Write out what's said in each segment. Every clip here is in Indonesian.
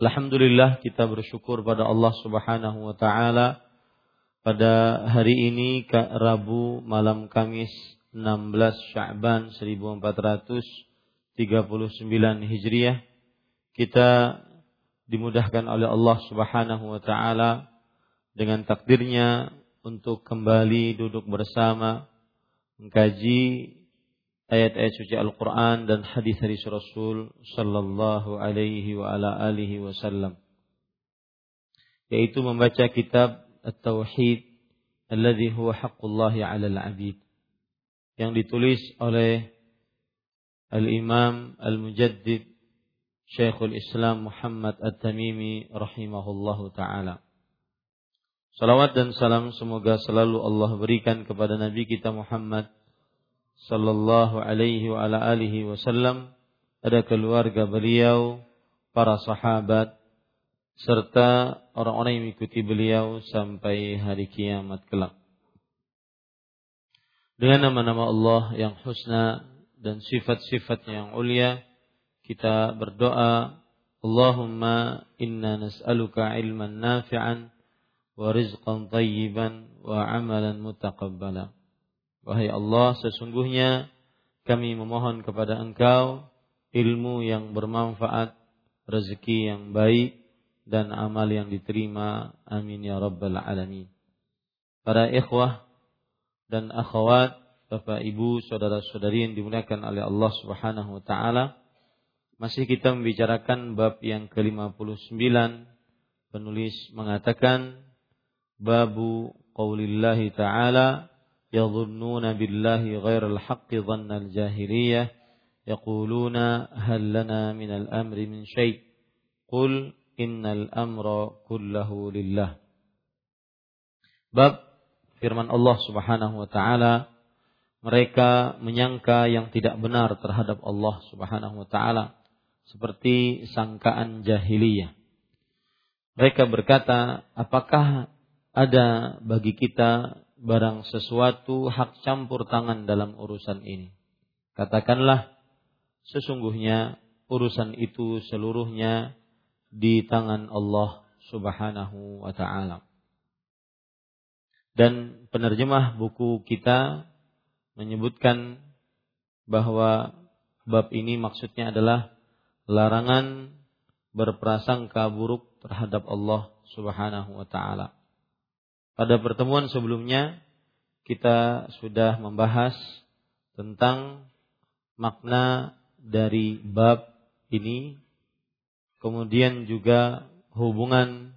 Alhamdulillah kita bersyukur pada Allah Subhanahu wa taala. Pada hari ini Rabu malam Kamis 16 Sya'ban 1439 Hijriah. Kita dimudahkan oleh Allah Subhanahu wa taala dengan takdirnya untuk kembali duduk bersama mengkaji ayat-ayat suci Al-Quran dan hadis-hadis Rasul Sallallahu Alaihi wa ala alihi Wasallam, yaitu membaca kitab At-Tauhid alladhi huwa haqqullahi 'ala al-'abid yang ditulis oleh Al-Imam Al-Mujaddid Syekhul Islam Muhammad At-Tamimi rahimahullahu taala. Salawat dan salam semoga selalu Allah berikan kepada Nabi kita Muhammad sallallahu alaihi wa ala alihi wasallam ada keluarga beliau, para sahabat serta orang-orang yang mengikuti beliau sampai hari kiamat kelak. Dengan nama-nama Allah yang husna dan sifat-sifatnya yang ulia, kita berdoa, Allahumma inna nas'aluka ilman nafi'an wa rizqan tayyiban wa amalan mutaqabbala. Wahai Allah, sesungguhnya kami memohon kepada Engkau ilmu yang bermanfaat, rezeki yang baik, dan amal yang diterima. Amin ya Rabbal Alamin. Para ikhwah dan akhwat, Bapak Ibu, saudara-saudari yang dimuliakan oleh Allah Subhanahu wa taala, masih kita membicarakan bab yang ke-59. Penulis mengatakan babu qaulillahi ta'ala يظنون بالله غير الحق ظن الجاهلية يقولون هل لنا من الأمر من شيء قل إن الأمر كله لله Bab firman Allah Subhanahu wa taala mereka menyangka yang tidak benar terhadap Allah Subhanahu wa taala seperti sangkaan jahiliyah. Mereka berkata, apakah ada bagi kita barang sesuatu hak campur tangan dalam urusan ini. Katakanlah, sesungguhnya urusan itu seluruhnya di tangan Allah Subhanahu wa taala. Dan penerjemah buku kita menyebutkan bahwa bab ini maksudnya adalah larangan berprasangka buruk terhadap Allah Subhanahu wa taala. Pada pertemuan sebelumnya kita sudah membahas tentang makna dari bab ini, kemudian juga hubungan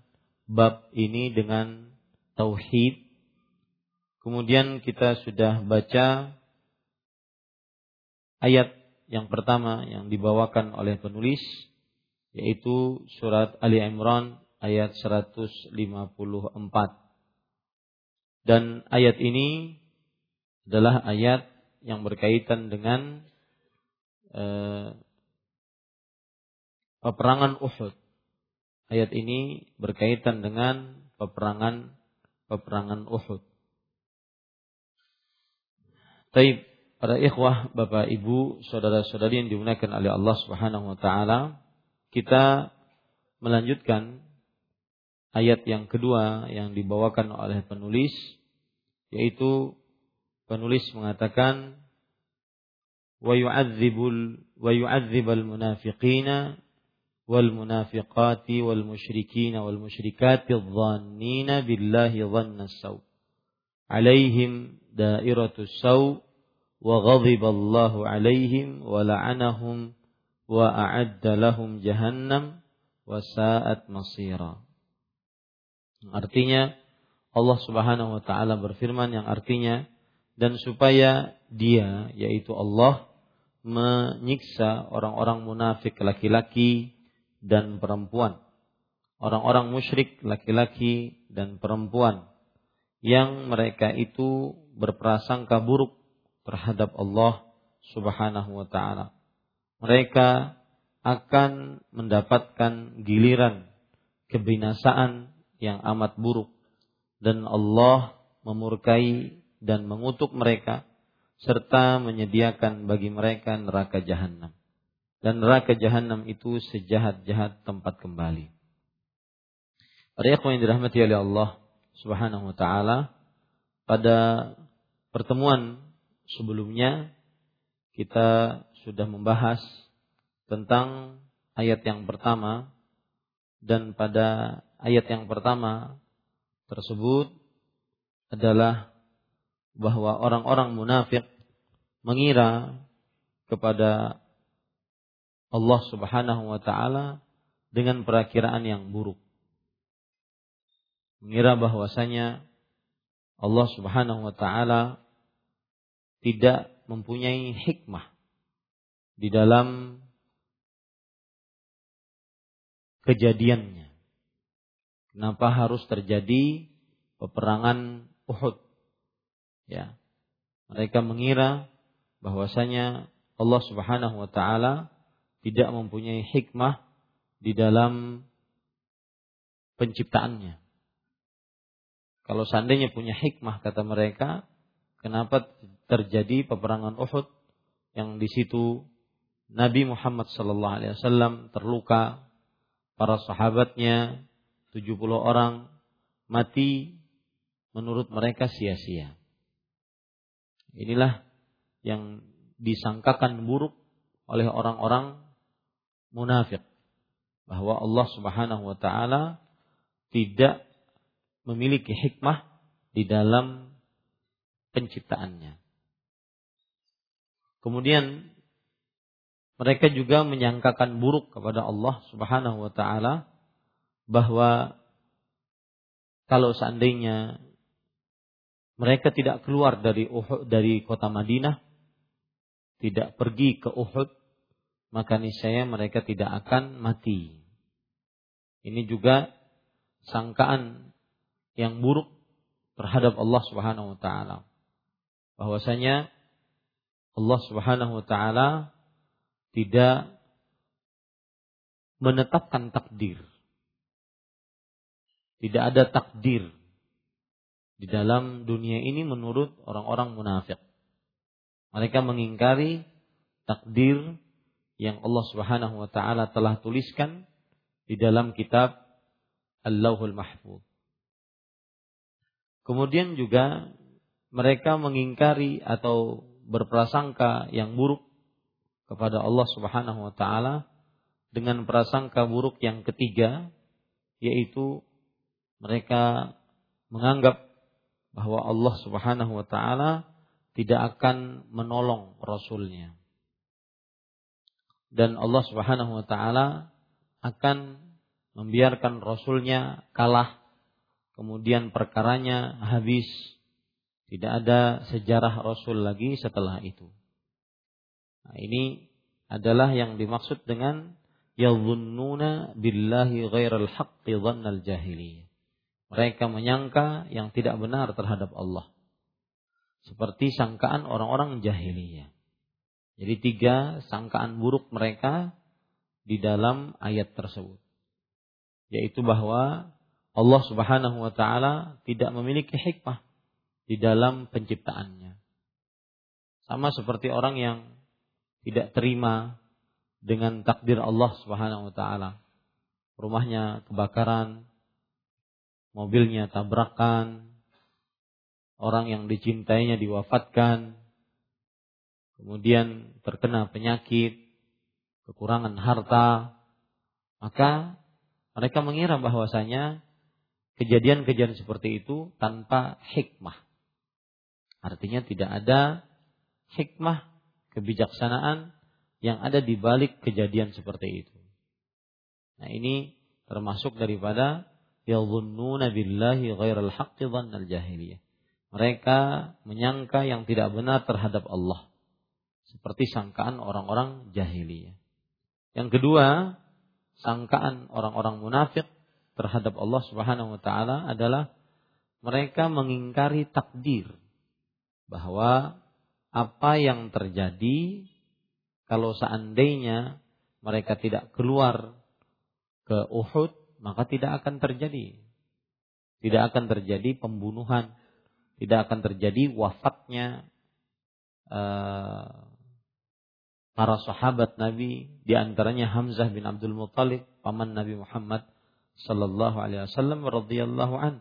bab ini dengan tauhid. Kemudian kita sudah baca ayat yang pertama yang dibawakan oleh penulis yaitu surat Ali Imran ayat 154. Dan ayat ini adalah ayat yang berkaitan dengan eh, peperangan Uhud. Ayat ini berkaitan dengan peperangan peperangan Uhud. Taib para ikhwah, Bapak Ibu, saudara-saudari yang dimuliakan oleh Allah Subhanahu wa taala, kita melanjutkan ayat yang kedua yang dibawakan oleh penulis yaitu penulis mengatakan wa yu'adzibul wa yu'adzibal munafiqina wal munafiqati wal musyrikina wal musyrikati adh-dhannina billahi dhanna saw alaihim dairatus saw wa ghadiba alaihim wa la'anahum wa a'adda lahum jahannam wa sa'at. Artinya Allah Subhanahu wa taala berfirman yang artinya dan supaya dia yaitu Allah menyiksa orang-orang munafik laki-laki dan perempuan. Orang-orang musyrik laki-laki dan perempuan yang mereka itu berprasangka buruk terhadap Allah Subhanahu wa taala. Mereka akan mendapatkan giliran kebinasaan yang amat buruk dan Allah memurkai dan mengutuk mereka serta menyediakan bagi mereka neraka jahanam. Dan neraka jahanam itu sejahat-jahat tempat kembali. Para yang dirahmati oleh Allah Subhanahu wa taala, pada pertemuan sebelumnya kita sudah membahas tentang ayat yang pertama dan pada ayat yang pertama tersebut adalah bahwa orang-orang munafik mengira kepada Allah Subhanahu wa taala dengan perakiraan yang buruk mengira bahwasanya Allah Subhanahu wa taala tidak mempunyai hikmah di dalam kejadiannya. Kenapa harus terjadi peperangan Uhud? Ya. Mereka mengira bahwasanya Allah Subhanahu wa taala tidak mempunyai hikmah di dalam penciptaannya. Kalau seandainya punya hikmah kata mereka, kenapa terjadi peperangan Uhud yang di situ Nabi Muhammad sallallahu alaihi wasallam terluka, para sahabatnya 70 orang mati menurut mereka sia-sia. Inilah yang disangkakan buruk oleh orang-orang munafik bahwa Allah Subhanahu wa taala tidak memiliki hikmah di dalam penciptaannya. Kemudian mereka juga menyangkakan buruk kepada Allah Subhanahu wa taala bahwa kalau seandainya mereka tidak keluar dari Uhud dari kota Madinah, tidak pergi ke Uhud, maka niscaya mereka tidak akan mati. Ini juga sangkaan yang buruk terhadap Allah Subhanahu wa taala. Bahwasanya Allah Subhanahu wa taala tidak menetapkan takdir. Tidak ada takdir di dalam dunia ini menurut orang-orang munafik. Mereka mengingkari takdir yang Allah Subhanahu wa taala telah tuliskan di dalam kitab Allahul Mahfuz. Kemudian juga mereka mengingkari atau berprasangka yang buruk kepada Allah Subhanahu wa taala dengan prasangka buruk yang ketiga yaitu mereka menganggap bahwa Allah Subhanahu wa taala tidak akan menolong rasulnya. Dan Allah Subhanahu wa taala akan membiarkan rasulnya kalah kemudian perkaranya habis, tidak ada sejarah Rasul lagi setelah itu. Nah, ini adalah yang dimaksud dengan yadhunnuna billahi ghairal haqqi dhannal jahiliyah. Mereka menyangka yang tidak benar terhadap Allah. Seperti sangkaan orang-orang jahiliyah. Jadi tiga sangkaan buruk mereka di dalam ayat tersebut. Yaitu bahwa Allah Subhanahu wa taala tidak memiliki hikmah di dalam penciptaannya. Sama seperti orang yang tidak terima dengan takdir Allah Subhanahu wa taala. Rumahnya kebakaran, mobilnya tabrakan, orang yang dicintainya diwafatkan, kemudian terkena penyakit, kekurangan harta, maka mereka mengira bahwasanya kejadian-kejadian seperti itu tanpa hikmah. Artinya tidak ada hikmah kebijaksanaan yang ada di balik kejadian seperti itu. Nah, ini termasuk daripada yadhunnuna billahi ghairal haqqi dhannal jahiliyah. Mereka menyangka yang tidak benar terhadap Allah. Seperti sangkaan orang-orang jahiliyah. Yang kedua, sangkaan orang-orang munafik terhadap Allah Subhanahu wa taala adalah mereka mengingkari takdir bahwa apa yang terjadi kalau seandainya mereka tidak keluar ke Uhud, maka tidak akan terjadi. Tidak akan terjadi pembunuhan, tidak akan terjadi wafatnya uh, para sahabat Nabi, di antaranya Hamzah bin Abdul Muthalib, paman Nabi Muhammad sallallahu alaihi wasallam radhiyallahu an.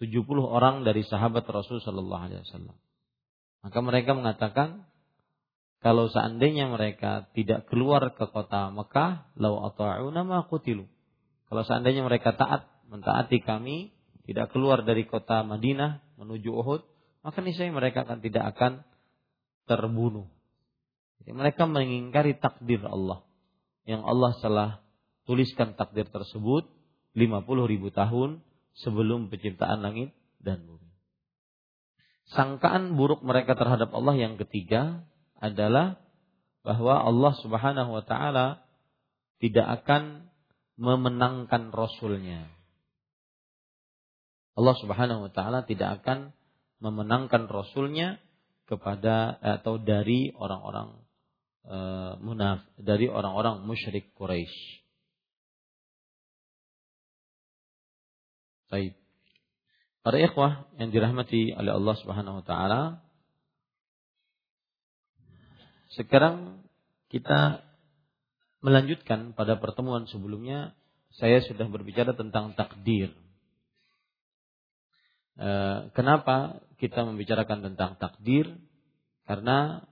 70 orang dari sahabat Rasul sallallahu alaihi wasallam. Maka mereka mengatakan kalau seandainya mereka tidak keluar ke kota Mekah, lau ata'una ma qutilu. Kalau seandainya mereka taat, mentaati kami, tidak keluar dari kota Madinah menuju Uhud, maka niscaya mereka akan tidak akan terbunuh. Jadi mereka mengingkari takdir Allah. Yang Allah telah tuliskan takdir tersebut 50 ribu tahun sebelum penciptaan langit dan bumi. Sangkaan buruk mereka terhadap Allah yang ketiga adalah bahwa Allah Subhanahu wa taala tidak akan memenangkan rasulnya. Allah Subhanahu wa taala tidak akan memenangkan rasulnya kepada atau dari orang-orang uh, munaf dari orang-orang musyrik Quraisy. Baik. Para ikhwah yang dirahmati oleh Allah Subhanahu wa taala. Sekarang kita melanjutkan pada pertemuan sebelumnya saya sudah berbicara tentang takdir. E, kenapa kita membicarakan tentang takdir? Karena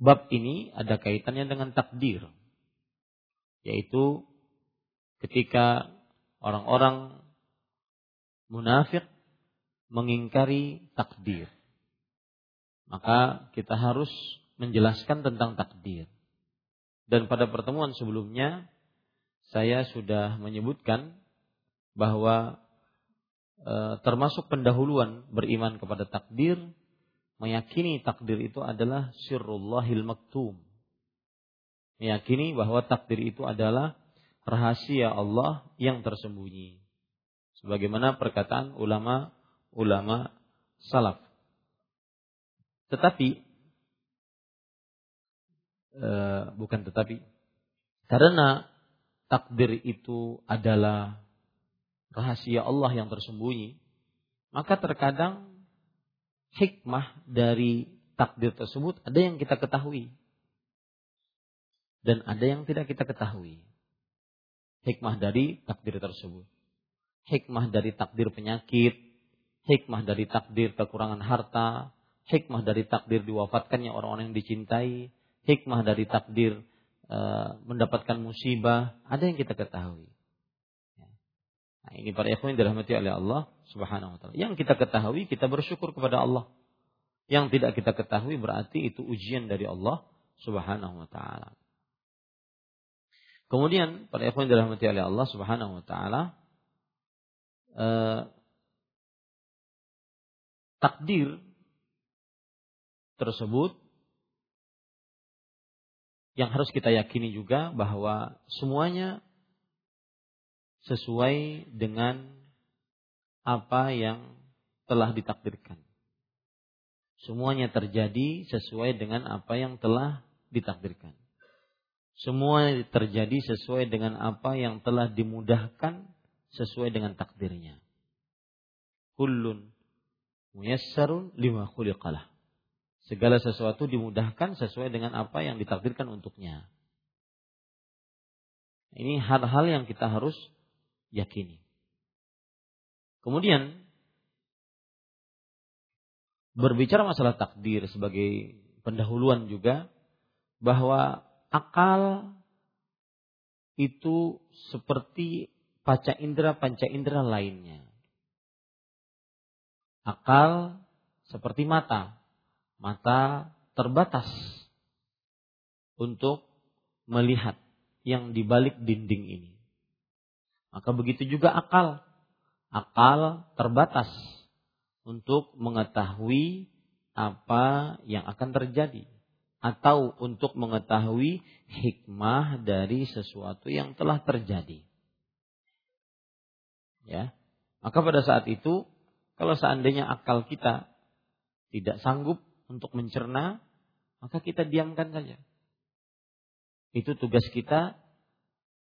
bab ini ada kaitannya dengan takdir. Yaitu ketika orang-orang munafik mengingkari takdir. Maka kita harus menjelaskan tentang takdir. Dan pada pertemuan sebelumnya saya sudah menyebutkan bahwa e, termasuk pendahuluan beriman kepada takdir meyakini takdir itu adalah sirrullahil maktum. Meyakini bahwa takdir itu adalah rahasia Allah yang tersembunyi sebagaimana perkataan ulama-ulama salaf. Tetapi e, bukan tetapi karena takdir itu adalah rahasia Allah yang tersembunyi, maka terkadang hikmah dari takdir tersebut ada yang kita ketahui dan ada yang tidak kita ketahui. Hikmah dari takdir tersebut hikmah dari takdir penyakit, hikmah dari takdir kekurangan harta, hikmah dari takdir diwafatkannya orang-orang yang dicintai, hikmah dari takdir e, mendapatkan musibah, ada yang kita ketahui. Ya. Nah, ini para ikhwan dirahmati oleh Allah Subhanahu wa taala. Yang kita ketahui kita bersyukur kepada Allah. Yang tidak kita ketahui berarti itu ujian dari Allah Subhanahu wa taala. Kemudian para ikhwan dirahmati oleh Allah Subhanahu wa taala, eh, takdir tersebut yang harus kita yakini juga bahwa semuanya sesuai dengan apa yang telah ditakdirkan. Semuanya terjadi sesuai dengan apa yang telah ditakdirkan. Semua terjadi sesuai dengan apa yang telah dimudahkan sesuai dengan takdirnya. Kullun muyassarun lima khuliqalah. Segala sesuatu dimudahkan sesuai dengan apa yang ditakdirkan untuknya. Ini hal-hal yang kita harus yakini. Kemudian berbicara masalah takdir sebagai pendahuluan juga bahwa akal itu seperti panca indera panca indera lainnya. Akal seperti mata. Mata terbatas untuk melihat yang di balik dinding ini. Maka begitu juga akal akal terbatas untuk mengetahui apa yang akan terjadi atau untuk mengetahui hikmah dari sesuatu yang telah terjadi. Ya. Maka pada saat itu kalau seandainya akal kita tidak sanggup untuk mencerna, maka kita diamkan saja. Itu tugas kita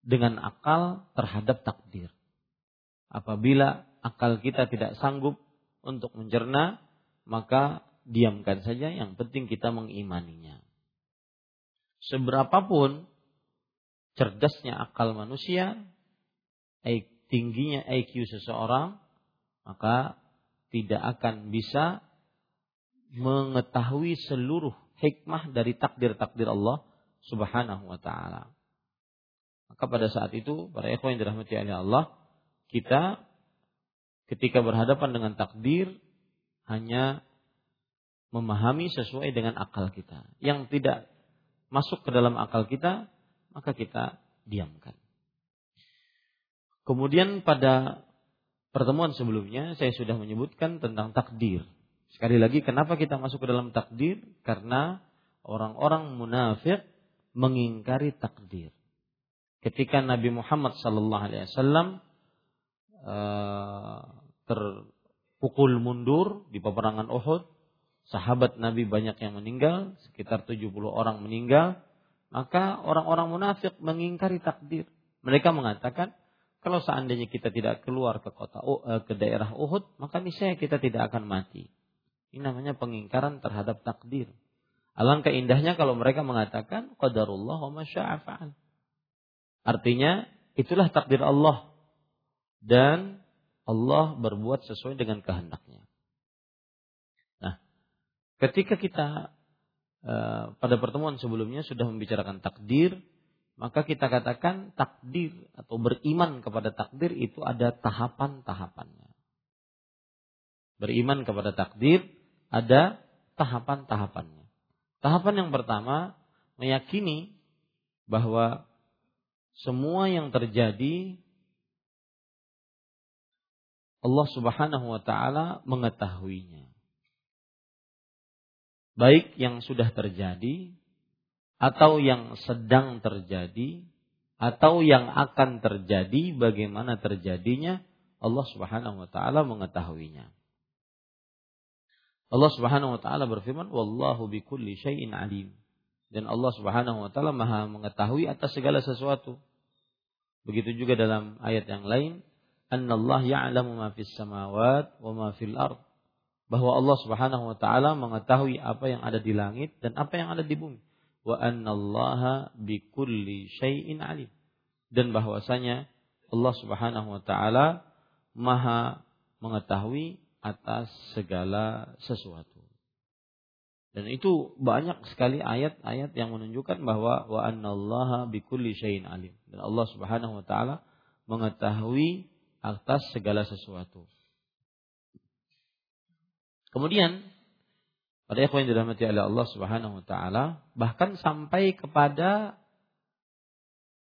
dengan akal terhadap takdir. Apabila akal kita tidak sanggup untuk mencerna, maka diamkan saja. Yang penting kita mengimaninya. Seberapapun cerdasnya akal manusia, tingginya IQ seseorang, maka tidak akan bisa mengetahui seluruh hikmah dari takdir-takdir Allah Subhanahu wa taala. Maka pada saat itu para ikhwan yang dirahmati oleh Allah, kita ketika berhadapan dengan takdir hanya memahami sesuai dengan akal kita. Yang tidak masuk ke dalam akal kita, maka kita diamkan. Kemudian pada pertemuan sebelumnya saya sudah menyebutkan tentang takdir. Sekali lagi kenapa kita masuk ke dalam takdir? Karena orang-orang munafik mengingkari takdir. Ketika Nabi Muhammad sallallahu alaihi wasallam Eh, terpukul mundur di peperangan Uhud. Sahabat Nabi banyak yang meninggal, sekitar 70 orang meninggal. Maka orang-orang munafik mengingkari takdir. Mereka mengatakan, kalau seandainya kita tidak keluar ke kota eh, ke daerah Uhud, maka niscaya kita tidak akan mati. Ini namanya pengingkaran terhadap takdir. Alangkah indahnya kalau mereka mengatakan qadarullah wa masya'afa'al. Artinya itulah takdir Allah dan Allah berbuat sesuai dengan kehendaknya. Nah, ketika kita uh, pada pertemuan sebelumnya sudah membicarakan takdir, maka kita katakan takdir atau beriman kepada takdir itu ada tahapan-tahapannya. Beriman kepada takdir ada tahapan-tahapannya. Tahapan yang pertama meyakini bahwa semua yang terjadi Allah Subhanahu wa taala mengetahuinya. Baik yang sudah terjadi atau yang sedang terjadi atau yang akan terjadi bagaimana terjadinya Allah Subhanahu wa taala mengetahuinya. Allah Subhanahu wa taala berfirman wallahu bikulli syai'in alim. Dan Allah Subhanahu wa taala Maha mengetahui atas segala sesuatu. Begitu juga dalam ayat yang lain Allah ya'lamu ma fis samawat wa ma fil ard. Bahwa Allah Subhanahu wa taala mengetahui apa yang ada di langit dan apa yang ada di bumi. Wa annallaha bikulli syai'in alim. Dan bahwasanya Allah Subhanahu wa taala Maha mengetahui atas segala sesuatu. Dan itu banyak sekali ayat-ayat yang menunjukkan bahwa wa annallaha bikulli syai'in alim. Dan Allah Subhanahu wa taala mengetahui atas segala sesuatu. Kemudian pada ikhwan yang dirahmati oleh Allah Subhanahu wa taala bahkan sampai kepada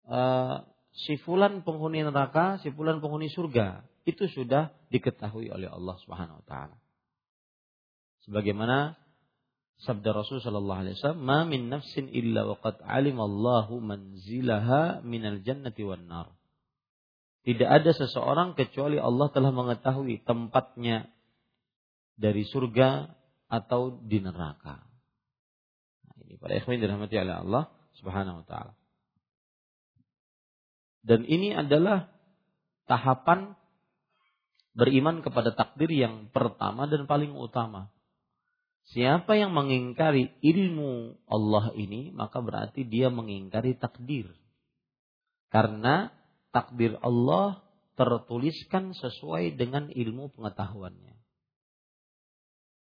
uh, si fulan penghuni neraka, si fulan penghuni surga itu sudah diketahui oleh Allah Subhanahu wa taala. Sebagaimana sabda Rasul sallallahu alaihi wasallam, "Ma min nafsin illa waqad alimallahu manzilaha minal jannati wan nar." Tidak ada seseorang kecuali Allah telah mengetahui tempatnya dari surga atau di neraka. Nah, ini para ikhwan dirahmati oleh Allah Subhanahu wa taala. Dan ini adalah tahapan beriman kepada takdir yang pertama dan paling utama. Siapa yang mengingkari ilmu Allah ini, maka berarti dia mengingkari takdir. Karena takdir Allah tertuliskan sesuai dengan ilmu pengetahuannya.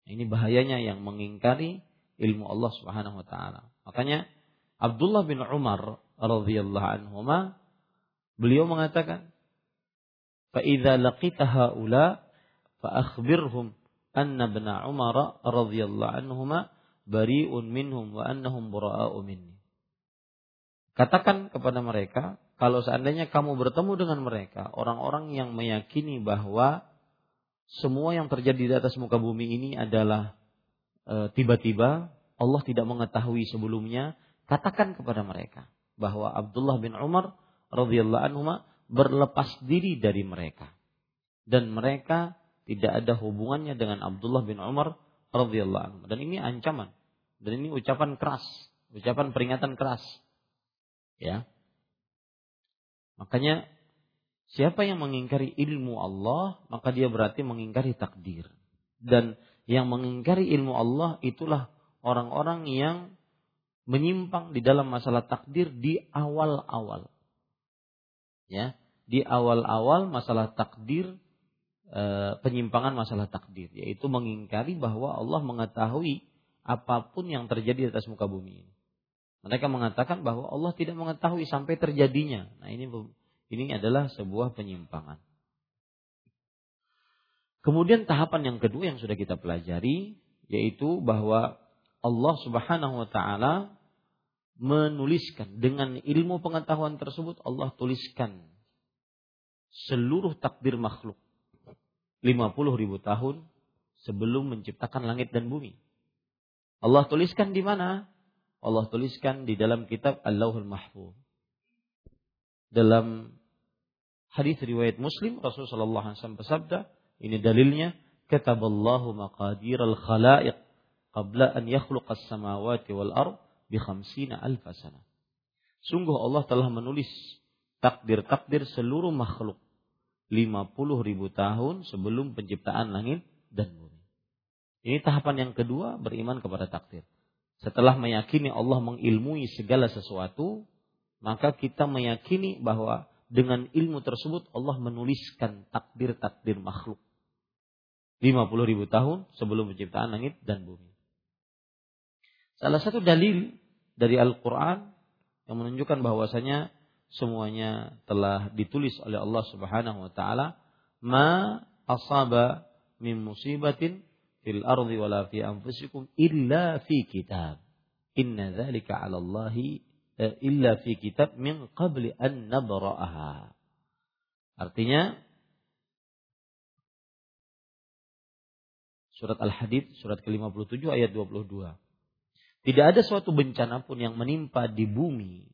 Ini bahayanya yang mengingkari ilmu Allah Subhanahu wa taala. Makanya Abdullah bin Umar radhiyallahu anhu beliau mengatakan, "Fa idza laqita haula fa akhbirhum anna ibn Umar radhiyallahu anhuma bari'un minhum wa annahum bura'a'u minni. Katakan kepada mereka, kalau seandainya kamu bertemu dengan mereka, orang-orang yang meyakini bahwa semua yang terjadi di atas muka bumi ini adalah e, tiba-tiba Allah tidak mengetahui sebelumnya, katakan kepada mereka bahwa Abdullah bin Umar radhiyallahu anhu berlepas diri dari mereka dan mereka tidak ada hubungannya dengan Abdullah bin Umar radhiyallahu anhu. Dan ini ancaman. Dan ini ucapan keras, ucapan peringatan keras. Ya. Makanya siapa yang mengingkari ilmu Allah, maka dia berarti mengingkari takdir. Dan yang mengingkari ilmu Allah itulah orang-orang yang menyimpang di dalam masalah takdir di awal-awal. Ya, di awal-awal masalah takdir e, penyimpangan masalah takdir, yaitu mengingkari bahwa Allah mengetahui apa pun yang terjadi di atas muka bumi ini. Mereka mengatakan bahwa Allah tidak mengetahui sampai terjadinya. Nah ini ini adalah sebuah penyimpangan. Kemudian tahapan yang kedua yang sudah kita pelajari yaitu bahwa Allah Subhanahu wa taala menuliskan dengan ilmu pengetahuan tersebut Allah tuliskan seluruh takdir makhluk 50 ribu tahun sebelum menciptakan langit dan bumi. Allah tuliskan di mana? Allah tuliskan di dalam kitab Allahul Mahfuz. Dalam hadis riwayat Muslim Rasulullah SAW bersabda, ini dalilnya, kataballahu maqadir al-khalaiq qabla an yakhluq as-samawati wal ard bi khamsina alf sana. Sungguh Allah telah menulis takdir-takdir seluruh makhluk 50 ribu tahun sebelum penciptaan langit dan bumi. Ini tahapan yang kedua beriman kepada takdir. Setelah meyakini Allah mengilmui segala sesuatu, maka kita meyakini bahwa dengan ilmu tersebut Allah menuliskan takdir-takdir makhluk. 50 ribu tahun sebelum penciptaan langit dan bumi. Salah satu dalil dari Al-Quran yang menunjukkan bahwasanya semuanya telah ditulis oleh Allah Subhanahu wa taala. Ma asaba min musibatin fil ardi wala fi anfusikum illa fi kitab. Inna dzalika 'ala Allah eh, illa fi kitab min qabli an nabra'aha. Artinya surat Al-Hadid surat ke-57 ayat 22 tidak ada suatu bencana pun yang menimpa di bumi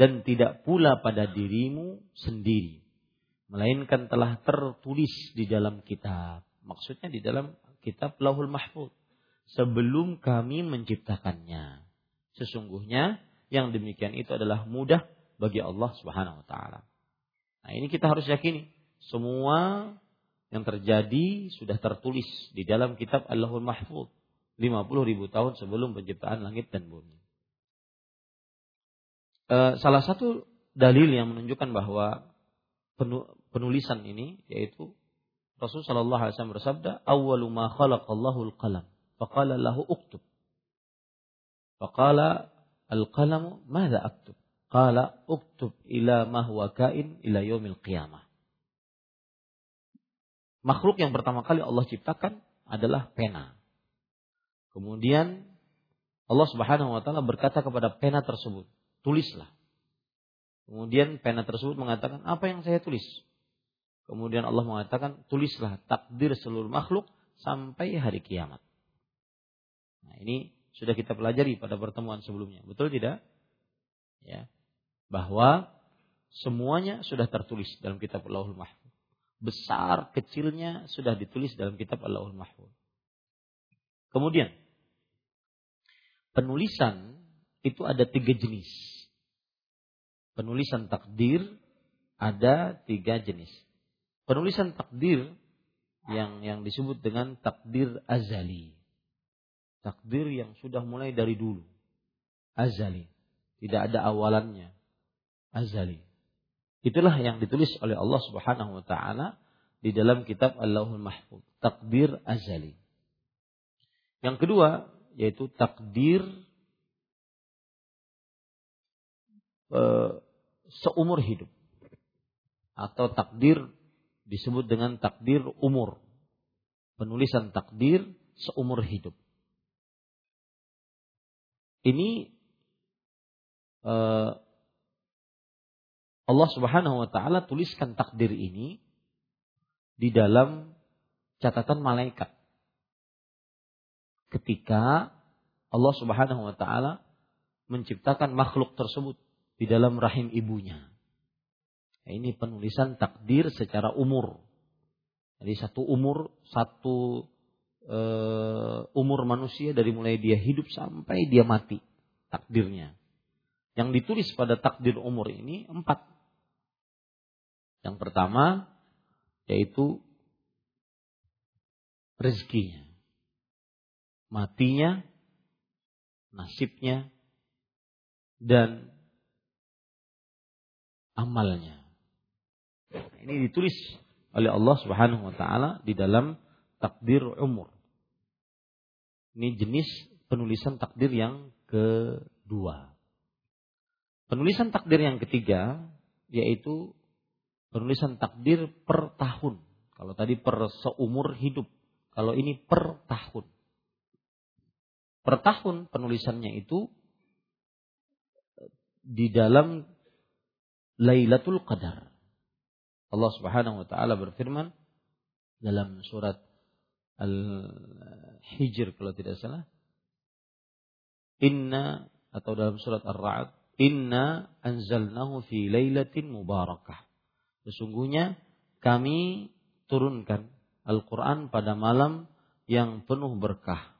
dan tidak pula pada dirimu sendiri melainkan telah tertulis di dalam kitab. Maksudnya di dalam kitab Lauhul Mahfuz. Sebelum kami menciptakannya. Sesungguhnya yang demikian itu adalah mudah bagi Allah Subhanahu wa taala. Nah ini kita harus yakini semua yang terjadi sudah tertulis di dalam kitab Allahul Mahfuz 50 ribu tahun sebelum penciptaan langit dan bumi Eh, salah satu dalil yang menunjukkan bahwa penulisan ini yaitu Rasul Shallallahu Alaihi Wasallam bersabda, "Awalu ma khalaqallahu al-qalam, faqala lahu uktub." Faqala al-qalamu, "Madza aktub?" Qala uktub ila ma huwa kain ila yaumil qiyamah. Makhluk yang pertama kali Allah ciptakan adalah pena. Kemudian Allah Subhanahu wa taala berkata kepada pena tersebut, tulislah. Kemudian pena tersebut mengatakan, apa yang saya tulis? Kemudian Allah mengatakan, tulislah takdir seluruh makhluk sampai hari kiamat. Nah ini sudah kita pelajari pada pertemuan sebelumnya. Betul tidak? Ya. Bahwa semuanya sudah tertulis dalam kitab Allahul Mahfuz. Besar kecilnya sudah ditulis dalam kitab Allahul Mahfuz. Kemudian penulisan itu ada tiga jenis. Penulisan takdir ada tiga jenis. Penulisan takdir yang yang disebut dengan takdir azali. Takdir yang sudah mulai dari dulu. Azali. Tidak ada awalannya. Azali. Itulah yang ditulis oleh Allah Subhanahu wa taala di dalam kitab Allahul Mahfuz. Takdir azali. Yang kedua yaitu takdir e, seumur hidup atau takdir disebut dengan takdir umur. Penulisan takdir seumur hidup. Ini e, Allah Subhanahu wa taala tuliskan takdir ini di dalam catatan malaikat ketika Allah Subhanahu wa taala menciptakan makhluk tersebut di dalam rahim ibunya. Ini penulisan takdir secara umur. Jadi satu umur, satu uh, umur manusia dari mulai dia hidup sampai dia mati takdirnya. Yang ditulis pada takdir umur ini empat. Yang pertama yaitu rezekinya matinya, nasibnya, dan amalnya. Ini ditulis oleh Allah Subhanahu wa taala di dalam takdir umur. Ini jenis penulisan takdir yang kedua. Penulisan takdir yang ketiga yaitu penulisan takdir per tahun. Kalau tadi per seumur hidup, kalau ini per tahun per tahun penulisannya itu di dalam Lailatul Qadar. Allah Subhanahu wa taala berfirman dalam surat Al-Hijr kalau tidak salah. Inna atau dalam surat Ar-Ra'd, Inna anzalnahu fi lailatin mubarakah. Sesungguhnya kami turunkan Al-Quran pada malam yang penuh berkah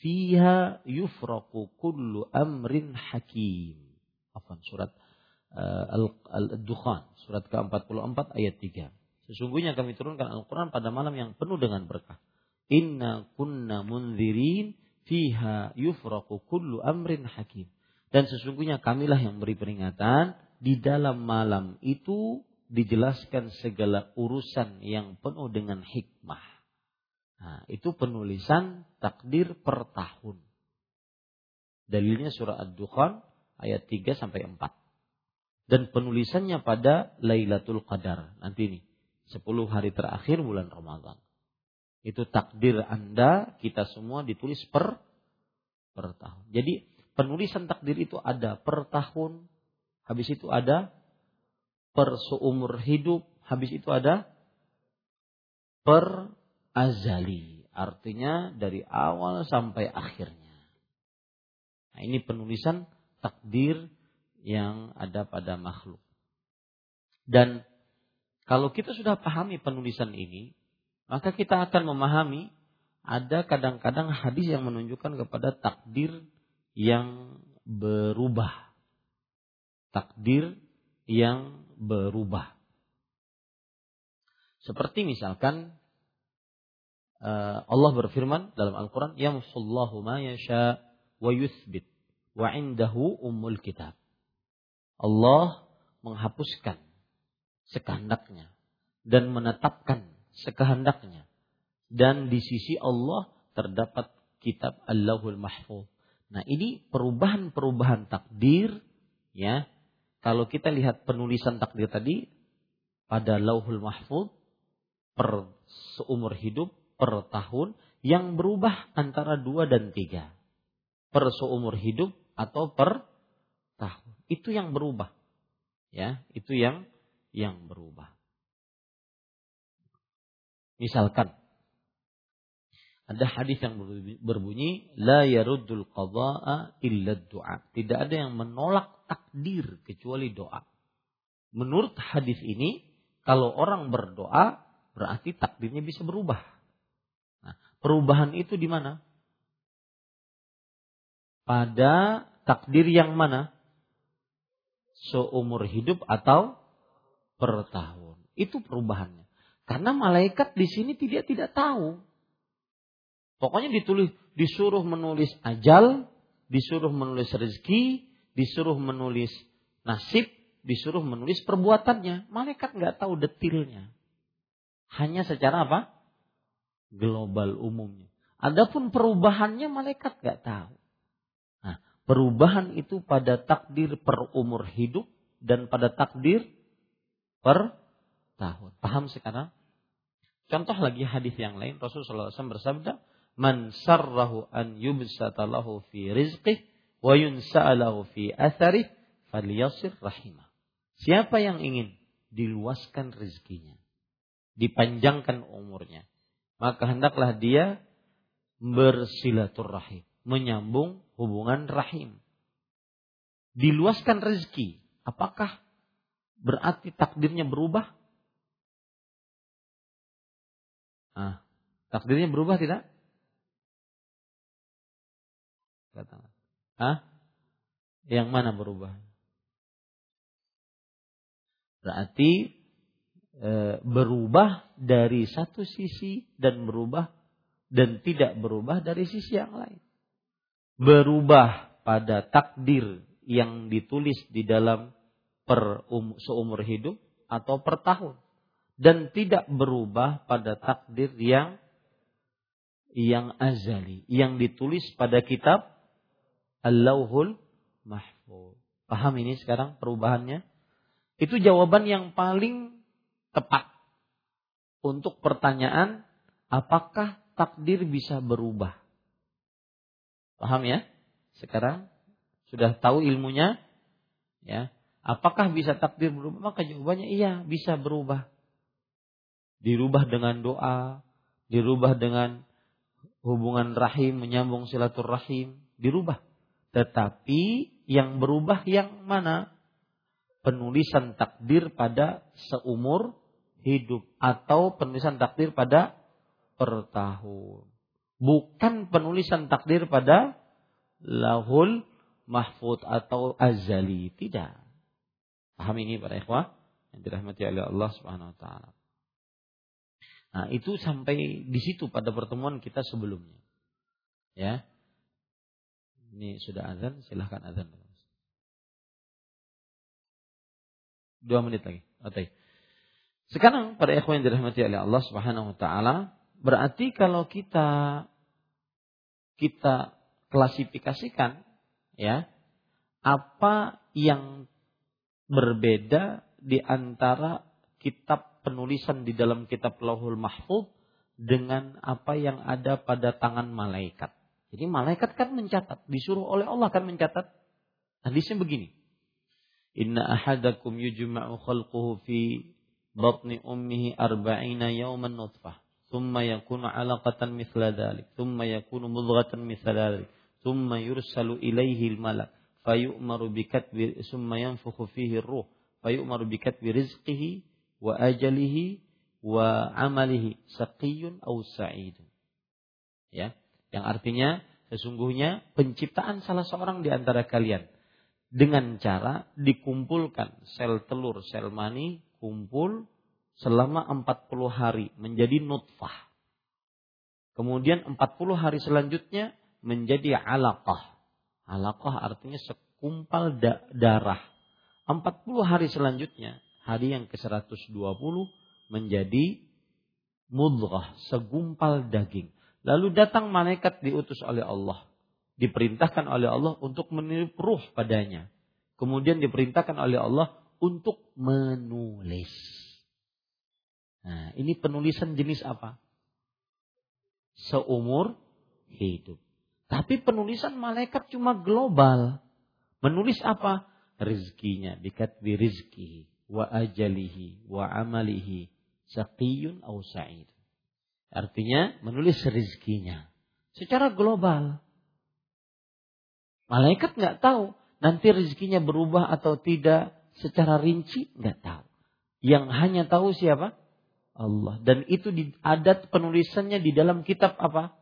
fiha yufraqu kullu amrin hakim. Afan surat uh, Al-Dukhan surat ke-44 ayat 3. Sesungguhnya kami turunkan Al-Qur'an pada malam yang penuh dengan berkah. Inna kunna munzirin fiha yufraqu kullu amrin hakim. Dan sesungguhnya kamilah yang beri peringatan di dalam malam itu dijelaskan segala urusan yang penuh dengan hikmah. Nah, itu penulisan takdir per tahun. Dalilnya surah Ad-Dukhan ayat 3 sampai 4. Dan penulisannya pada Lailatul Qadar. Nanti ini 10 hari terakhir bulan Ramadan. Itu takdir Anda, kita semua ditulis per per tahun. Jadi penulisan takdir itu ada per tahun, habis itu ada per seumur hidup, habis itu ada per azali. Artinya dari awal sampai akhirnya. Nah, ini penulisan takdir yang ada pada makhluk. Dan kalau kita sudah pahami penulisan ini, maka kita akan memahami ada kadang-kadang hadis yang menunjukkan kepada takdir yang berubah. Takdir yang berubah. Seperti misalkan Allah berfirman dalam Al-Quran, Yamsullahu ma yasha wa yuthbit wa indahu umul kitab. Allah menghapuskan sekehendaknya dan menetapkan sekehendaknya. Dan di sisi Allah terdapat kitab Allahul Mahfuz. Nah ini perubahan-perubahan takdir ya. Kalau kita lihat penulisan takdir tadi pada Lauhul Mahfuz per seumur hidup per tahun yang berubah antara dua dan tiga. Per seumur hidup atau per tahun. Itu yang berubah. Ya, itu yang yang berubah. Misalkan Ada hadis yang berbunyi la yaruddul qada'a illa du'a. Tidak ada yang menolak takdir kecuali doa. Menurut hadis ini, kalau orang berdoa berarti takdirnya bisa berubah. Perubahan itu di mana? Pada takdir yang mana? Seumur hidup atau per tahun. Itu perubahannya. Karena malaikat di sini tidak tidak tahu Pokoknya ditulis disuruh menulis ajal, disuruh menulis rezeki, disuruh menulis nasib, disuruh menulis perbuatannya. Malaikat nggak tahu detailnya. Hanya secara apa? Global umumnya. Adapun perubahannya malaikat nggak tahu. Nah, perubahan itu pada takdir per umur hidup dan pada takdir per tahun. Paham sekarang? Contoh lagi hadis yang lain Rasulullah SAW bersabda, man sarrahu an yubsata lahu fi rizqih wa yunsa'alahu fi atharih falyasir rahimah. Siapa yang ingin diluaskan rezekinya, dipanjangkan umurnya, maka hendaklah dia bersilaturahim, menyambung hubungan rahim. Diluaskan rezeki, apakah berarti takdirnya berubah? Ah, takdirnya berubah tidak? Katakan. Hah? Yang mana berubah? Berarti e, berubah dari satu sisi dan berubah dan tidak berubah dari sisi yang lain. Berubah pada takdir yang ditulis di dalam per um, seumur hidup atau per tahun dan tidak berubah pada takdir yang yang azali yang ditulis pada kitab Al-Lauhul Mahfuz. Paham ini sekarang perubahannya? Itu jawaban yang paling tepat untuk pertanyaan apakah takdir bisa berubah. Paham ya? Sekarang sudah tahu ilmunya? Ya. Apakah bisa takdir berubah? Maka jawabannya iya, bisa berubah. Dirubah dengan doa, dirubah dengan hubungan rahim, menyambung silaturahim, dirubah. Tetapi yang berubah yang mana? Penulisan takdir pada seumur hidup atau penulisan takdir pada per tahun. Bukan penulisan takdir pada lahul mahfud atau azali. Tidak. Paham ini para ikhwah yang dirahmati oleh Allah Subhanahu wa taala. Nah, itu sampai di situ pada pertemuan kita sebelumnya. Ya. Ini sudah azan, silahkan azan. Dua menit lagi. Oke. Sekarang pada ikhwan yang dirahmati oleh Allah Subhanahu wa taala, berarti kalau kita kita klasifikasikan ya, apa yang berbeda di antara kitab penulisan di dalam kitab Lauhul Mahfuz dengan apa yang ada pada tangan malaikat. Jadi malaikat kan mencatat, disuruh oleh Allah kan mencatat. Hadisnya begini. Inna ahadakum yujma'u khalquhu fi batni ummihi arba'ina yawman nutfah. Thumma yakunu alaqatan mithla dhalik. Thumma yakunu mudghatan mithla dhalik. Thumma yursalu ilaihi al-malak. Fayu'maru bikatbi, thumma yanfukhu fihi ruh. Fayu'maru bikatbi rizqihi wa ajalihi wa amalihi saqiyun aw sa'idun. Ya. Yang artinya sesungguhnya penciptaan salah seorang di antara kalian dengan cara dikumpulkan sel telur, sel mani kumpul selama 40 hari menjadi nutfah. Kemudian 40 hari selanjutnya menjadi alaqah. Alaqah artinya sekumpal da darah. 40 hari selanjutnya, hari yang ke-120 menjadi mudghah, segumpal daging. Lalu datang malaikat diutus oleh Allah. Diperintahkan oleh Allah untuk meniup ruh padanya. Kemudian diperintahkan oleh Allah untuk menulis. Nah, ini penulisan jenis apa? Seumur hidup. Tapi penulisan malaikat cuma global. Menulis apa? Rizkinya. Dikatbi rizki. Wa ajalihi. Wa amalihi. Saqiyun au sa'id. Artinya menulis rezekinya secara global. Malaikat nggak tahu nanti rezekinya berubah atau tidak secara rinci nggak tahu. Yang hanya tahu siapa? Allah. Dan itu di adat penulisannya di dalam kitab apa?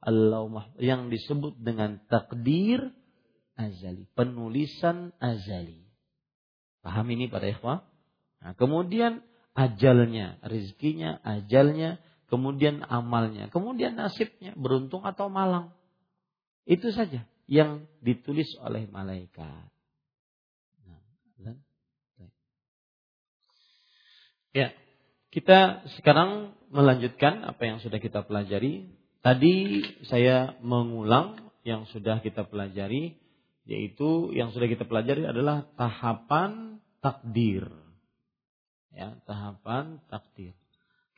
Allah yang disebut dengan takdir azali, penulisan azali. Paham ini pada ikhwah? Nah, kemudian ajalnya, rezekinya, ajalnya, kemudian amalnya, kemudian nasibnya, beruntung atau malang. Itu saja yang ditulis oleh malaikat. Nah, dan, ya, kita sekarang melanjutkan apa yang sudah kita pelajari Tadi saya mengulang yang sudah kita pelajari, yaitu yang sudah kita pelajari adalah tahapan takdir. Ya, tahapan takdir.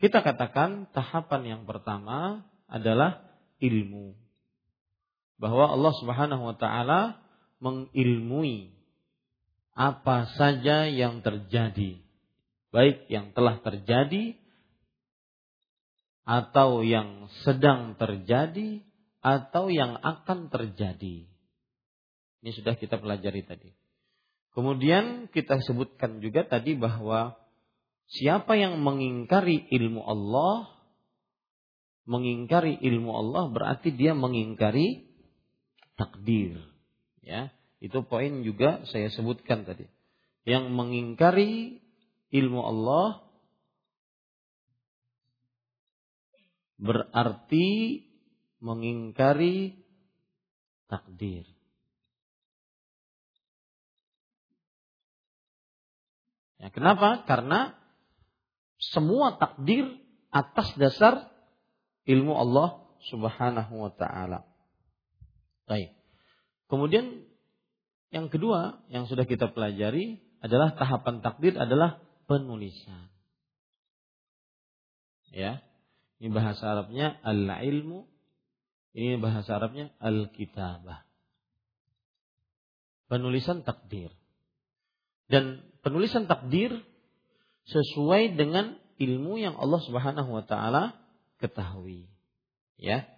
Kita katakan tahapan yang pertama adalah ilmu. Bahwa Allah Subhanahu wa taala mengilmui apa saja yang terjadi, baik yang telah terjadi atau yang sedang terjadi atau yang akan terjadi. Ini sudah kita pelajari tadi. Kemudian kita sebutkan juga tadi bahwa siapa yang mengingkari ilmu Allah, mengingkari ilmu Allah berarti dia mengingkari takdir. Ya, itu poin juga saya sebutkan tadi. Yang mengingkari ilmu Allah berarti mengingkari takdir. Ya, kenapa? Karena semua takdir atas dasar ilmu Allah Subhanahu wa taala. Baik. Kemudian yang kedua yang sudah kita pelajari adalah tahapan takdir adalah penulisan. Ya. Ini bahasa Arabnya al-ilmu. Ini bahasa Arabnya al-kitabah. Penulisan takdir. Dan penulisan takdir sesuai dengan ilmu yang Allah Subhanahu wa taala ketahui. Ya.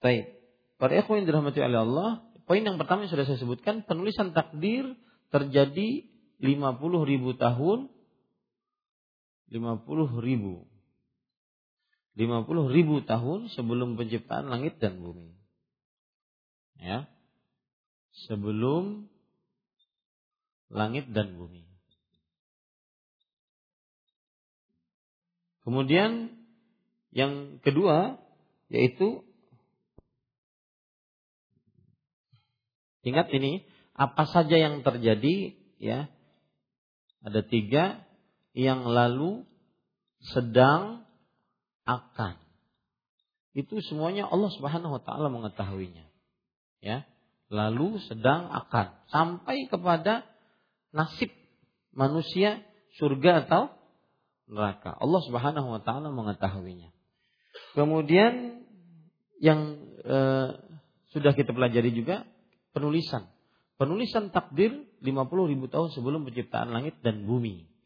Baik. Para ikhwan dirahmati oleh Allah, poin yang pertama yang sudah saya sebutkan, penulisan takdir terjadi 50 ribu tahun 50 ribu 50 ribu tahun sebelum penciptaan langit dan bumi. Ya. Sebelum langit dan bumi. Kemudian yang kedua yaitu ingat ini apa saja yang terjadi ya ada tiga yang lalu sedang akan. Itu semuanya Allah Subhanahu wa taala mengetahuinya. Ya. Lalu sedang akan sampai kepada nasib manusia surga atau neraka. Allah Subhanahu wa taala mengetahuinya. Kemudian yang e, sudah kita pelajari juga penulisan. Penulisan takdir 50 ribu tahun sebelum penciptaan langit dan bumi.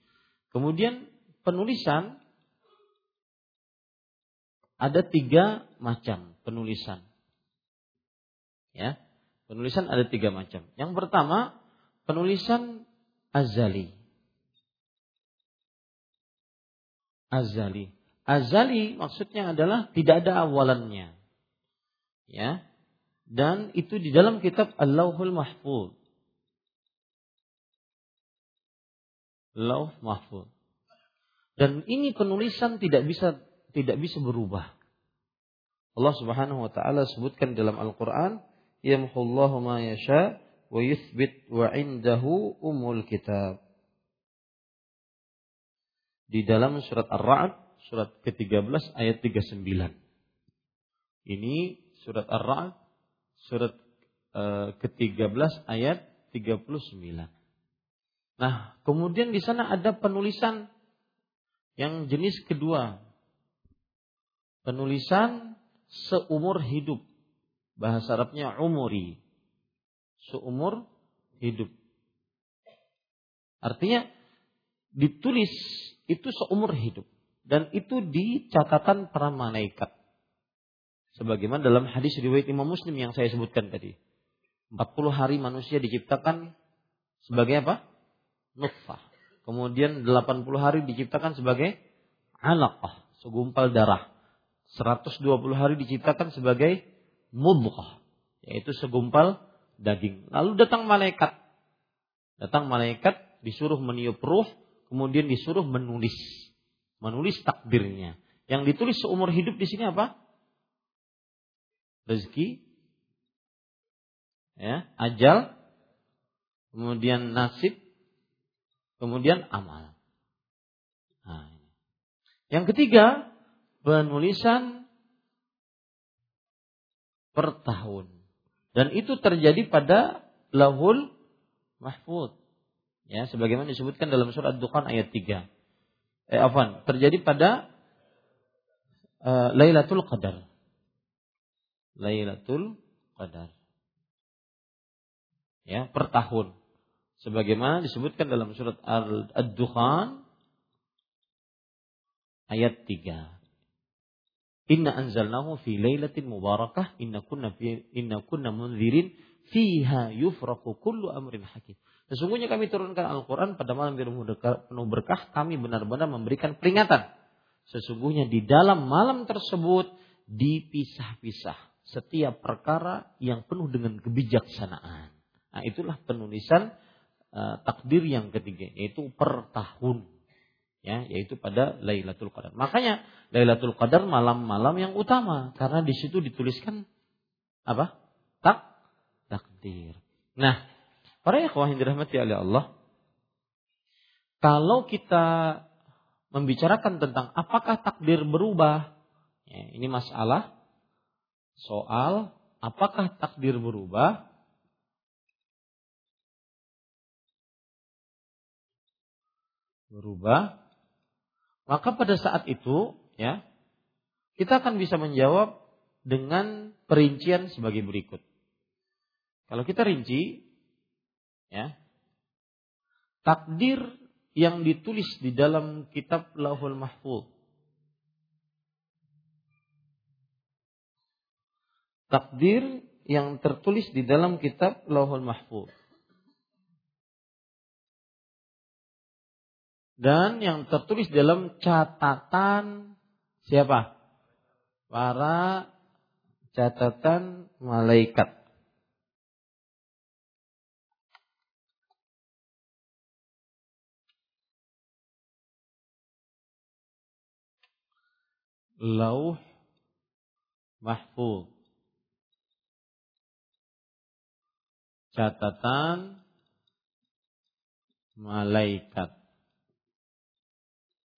Kemudian penulisan ada tiga macam penulisan. Ya, penulisan ada tiga macam. Yang pertama, penulisan azali. Azali. Azali maksudnya adalah tidak ada awalannya. Ya. Dan itu di dalam kitab Al-Lauhul Mahfuz. Lauh Mahfuz. Dan ini penulisan tidak bisa tidak bisa berubah. Allah Subhanahu wa taala sebutkan dalam Al-Qur'an, "Yamhullahu ma yasha wa yuthbit wa indahu umul kitab." Di dalam surat Ar-Ra'd, surat ke-13 ayat 39. Ini surat Ar-Ra'd, surat uh, ke-13 ayat 39. Nah, kemudian di sana ada penulisan yang jenis kedua, penulisan seumur hidup. Bahasa Arabnya umuri. Seumur hidup. Artinya ditulis itu seumur hidup. dan itu di catatan para malaikat. Sebagaimana dalam hadis riwayat Imam Muslim yang saya sebutkan tadi. 40 hari manusia diciptakan sebagai apa? Nutfah. Kemudian 80 hari diciptakan sebagai alaqah, segumpal darah. 120 hari diciptakan sebagai mudghah, yaitu segumpal daging. Lalu datang malaikat. Datang malaikat disuruh meniup ruh, kemudian disuruh menulis. Menulis takdirnya. Yang ditulis seumur hidup di sini apa? rezeki, ya, ajal, kemudian nasib, kemudian amal. Nah, yang ketiga, penulisan per tahun. Dan itu terjadi pada lahul mahfud. Ya, sebagaimana disebutkan dalam surat Dukhan ayat 3. Eh, afan, terjadi pada uh, Lailatul Qadar. Lailatul Qadar. Ya, per tahun. Sebagaimana disebutkan dalam surat Ad-Dukhan ayat 3. Inna anzalnahu fi lailatin mubarakah inna kunna fi, inna kunna munzirin fiha yufraku kullu amrin hakim. Sesungguhnya kami turunkan Al-Quran pada malam yang penuh berkah, kami benar-benar memberikan peringatan. Sesungguhnya di dalam malam tersebut dipisah-pisah setiap perkara yang penuh dengan kebijaksanaan. Nah, itulah penulisan uh, takdir yang ketiga, yaitu per tahun. Ya, yaitu pada Lailatul Qadar. Makanya Lailatul Qadar malam-malam yang utama karena di situ dituliskan apa? Tak takdir. Nah, para ikhwah yang dirahmati oleh Allah, kalau kita membicarakan tentang apakah takdir berubah, ya, ini masalah soal apakah takdir berubah berubah maka pada saat itu ya kita akan bisa menjawab dengan perincian sebagai berikut. Kalau kita rinci ya takdir yang ditulis di dalam kitab Lauhul Mahfuz takdir yang tertulis di dalam kitab Lauhul Mahfuz. Dan yang tertulis dalam catatan siapa? Para catatan malaikat. Lauh Mahfuz. catatan malaikat.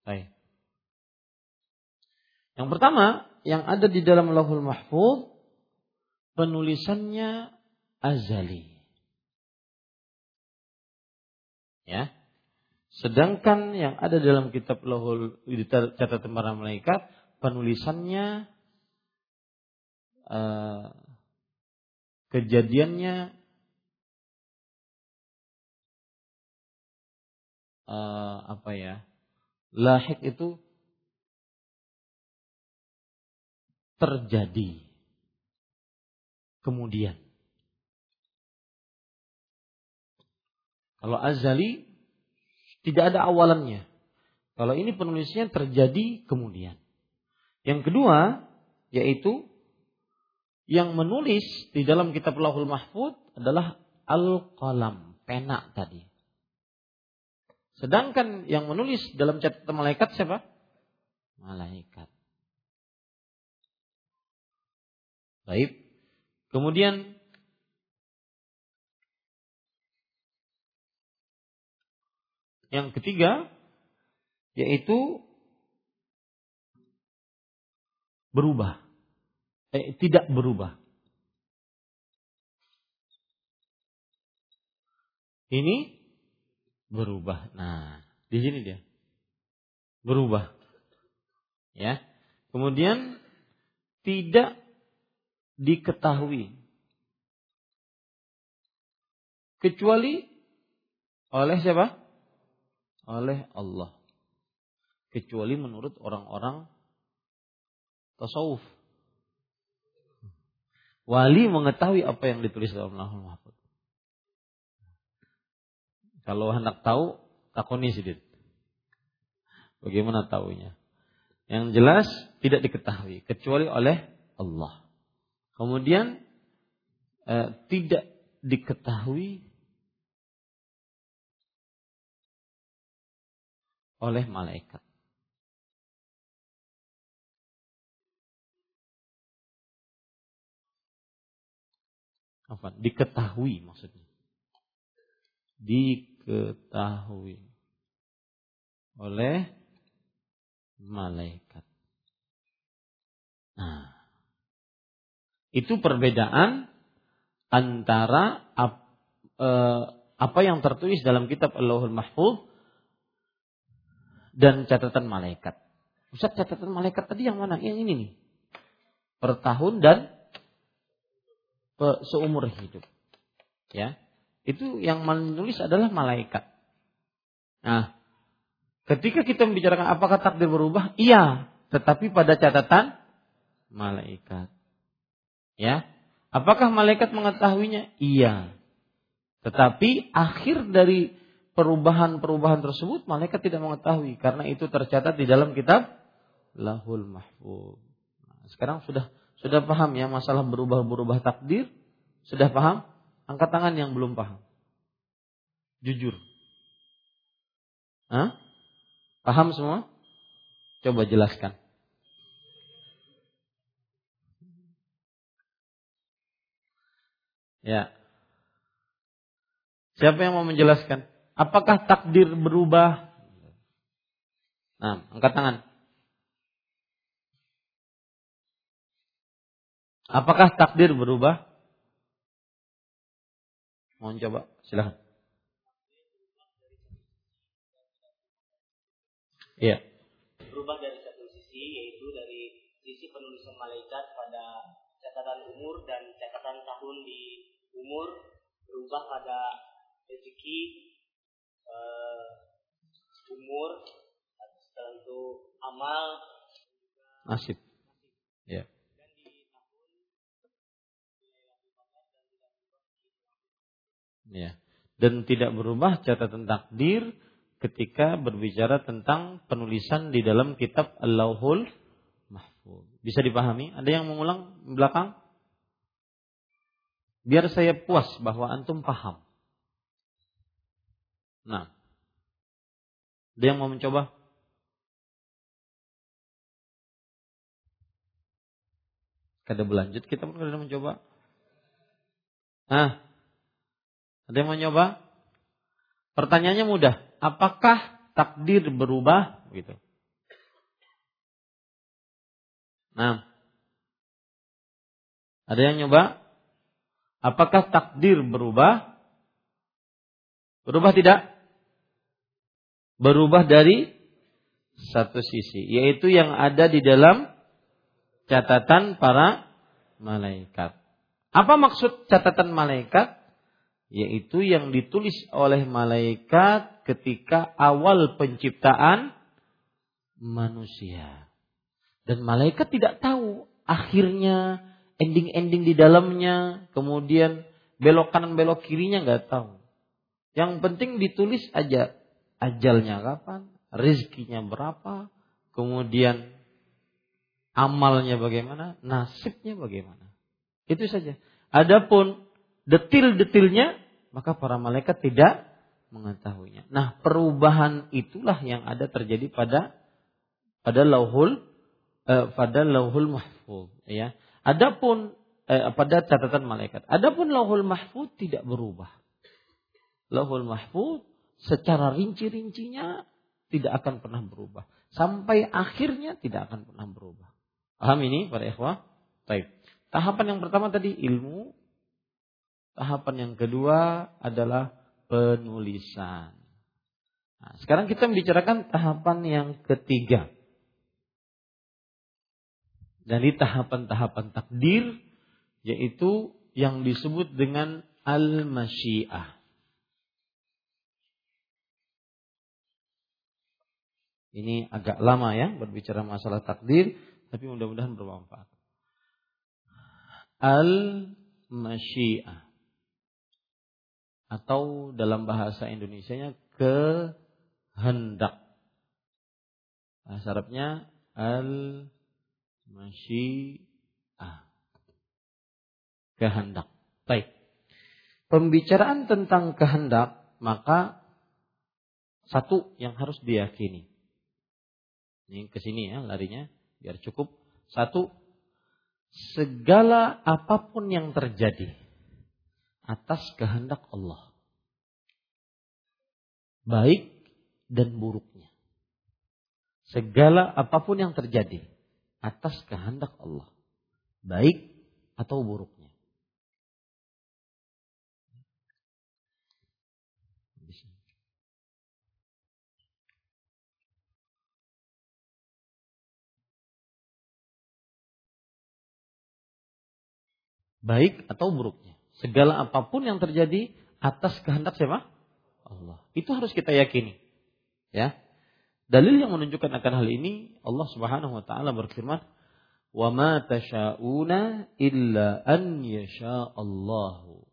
Baik. Yang pertama, yang ada di dalam Lauhul Mahfuz penulisannya azali. Ya. Sedangkan yang ada dalam kitab Lauhul catatan para malaikat penulisannya uh, kejadiannya uh, apa ya lahik itu terjadi. Kemudian. Kalau azali tidak ada awalannya. Kalau ini penulisnya terjadi kemudian. Yang kedua yaitu yang menulis di dalam kitab Lahul Mahfud adalah al-qalam, pena tadi. Sedangkan yang menulis dalam catatan malaikat siapa? Malaikat. Baik. Kemudian yang ketiga yaitu berubah. Eh, tidak berubah. Ini berubah. Nah, di sini dia. Berubah. Ya. Kemudian tidak diketahui kecuali oleh siapa? Oleh Allah. kecuali menurut orang-orang tasawuf. Wali mengetahui apa yang ditulis dalam lahul mahfud. Kalau hendak tahu, takoni sedikit. Bagaimana tahunya? Yang jelas tidak diketahui kecuali oleh Allah. Kemudian eh, tidak diketahui oleh malaikat. Apa? Diketahui maksudnya. Diketahui oleh malaikat. Nah, itu perbedaan antara ap, e, apa yang tertulis dalam kitab Allahul Mahfuz dan catatan malaikat. Ustaz catatan malaikat tadi yang mana? Yang ini nih. Per tahun dan seumur hidup. Ya. Itu yang menulis adalah malaikat. Nah, ketika kita membicarakan apakah takdir berubah? Iya, tetapi pada catatan malaikat. Ya. Apakah malaikat mengetahuinya? Iya. Tetapi akhir dari perubahan-perubahan tersebut malaikat tidak mengetahui karena itu tercatat di dalam kitab Lahul Mahfuz. Nah, sekarang sudah sudah paham ya masalah berubah-berubah takdir? Sudah paham? Angkat tangan yang belum paham. Jujur. Hah? Paham semua? Coba jelaskan. Ya. Siapa yang mau menjelaskan? Apakah takdir berubah? Nah, angkat tangan. Apakah takdir berubah? Mau coba? Silahkan. Iya. Berubah dari satu sisi, yaitu dari sisi penulisan malaikat pada catatan umur dan catatan tahun di umur berubah pada rezeki uh, umur, setelah itu amal, nasib. Ya. Ya. Dan tidak berubah catatan takdir ketika berbicara tentang penulisan di dalam kitab Allahul Mahfuz. Bisa dipahami? Ada yang mengulang belakang? Biar saya puas bahwa antum paham. Nah. Ada yang mau mencoba? Kada berlanjut kita pun kada mencoba. Nah. Ada yang mau nyoba? Pertanyaannya mudah. Apakah takdir berubah? Gitu. Nah. Ada yang nyoba? Apakah takdir berubah? Berubah tidak? Berubah dari satu sisi, yaitu yang ada di dalam catatan para malaikat. Apa maksud catatan malaikat? Yaitu yang ditulis oleh malaikat ketika awal penciptaan manusia. Dan malaikat tidak tahu akhirnya, ending-ending di dalamnya, kemudian belok kanan belok kirinya nggak tahu. Yang penting ditulis aja ajalnya kapan, rizkinya berapa, kemudian amalnya bagaimana, nasibnya bagaimana. Itu saja. Adapun detil-detilnya, maka para malaikat tidak mengetahuinya. Nah, perubahan itulah yang ada terjadi pada pada lauhul eh, pada lauhul mahfuz ya. Adapun eh, pada catatan malaikat. Adapun lauhul mahfuz tidak berubah. Lahul Mahfud secara rinci-rincinya tidak akan pernah berubah. Sampai akhirnya tidak akan pernah berubah. Paham ini para ikhwah? Baik. Tahapan yang pertama tadi ilmu. Tahapan yang kedua adalah penulisan. Nah, sekarang kita membicarakan tahapan yang ketiga. Dari tahapan-tahapan takdir yaitu yang disebut dengan al-masyiah. Ini agak lama ya berbicara masalah takdir, tapi mudah-mudahan bermanfaat. Al-masyiah atau dalam bahasa Indonesia-nya kehendak. Bahasa Arabnya al-masyiah. Kehendak. Baik. Pembicaraan tentang kehendak, maka satu yang harus diyakini. Ini ke sini ya larinya biar cukup. Satu, segala apa pun yang terjadi atas kehendak Allah. Baik dan buruknya. Segala apa pun yang terjadi atas kehendak Allah. Baik atau buruknya. baik atau buruknya. Segala apa pun yang terjadi atas kehendak siapa? Allah. Itu harus kita yakini. Ya. Dalil yang menunjukkan akan hal ini Allah Subhanahu wa taala berfirman, "Wa ma tasha'una illa an yasha Allahu.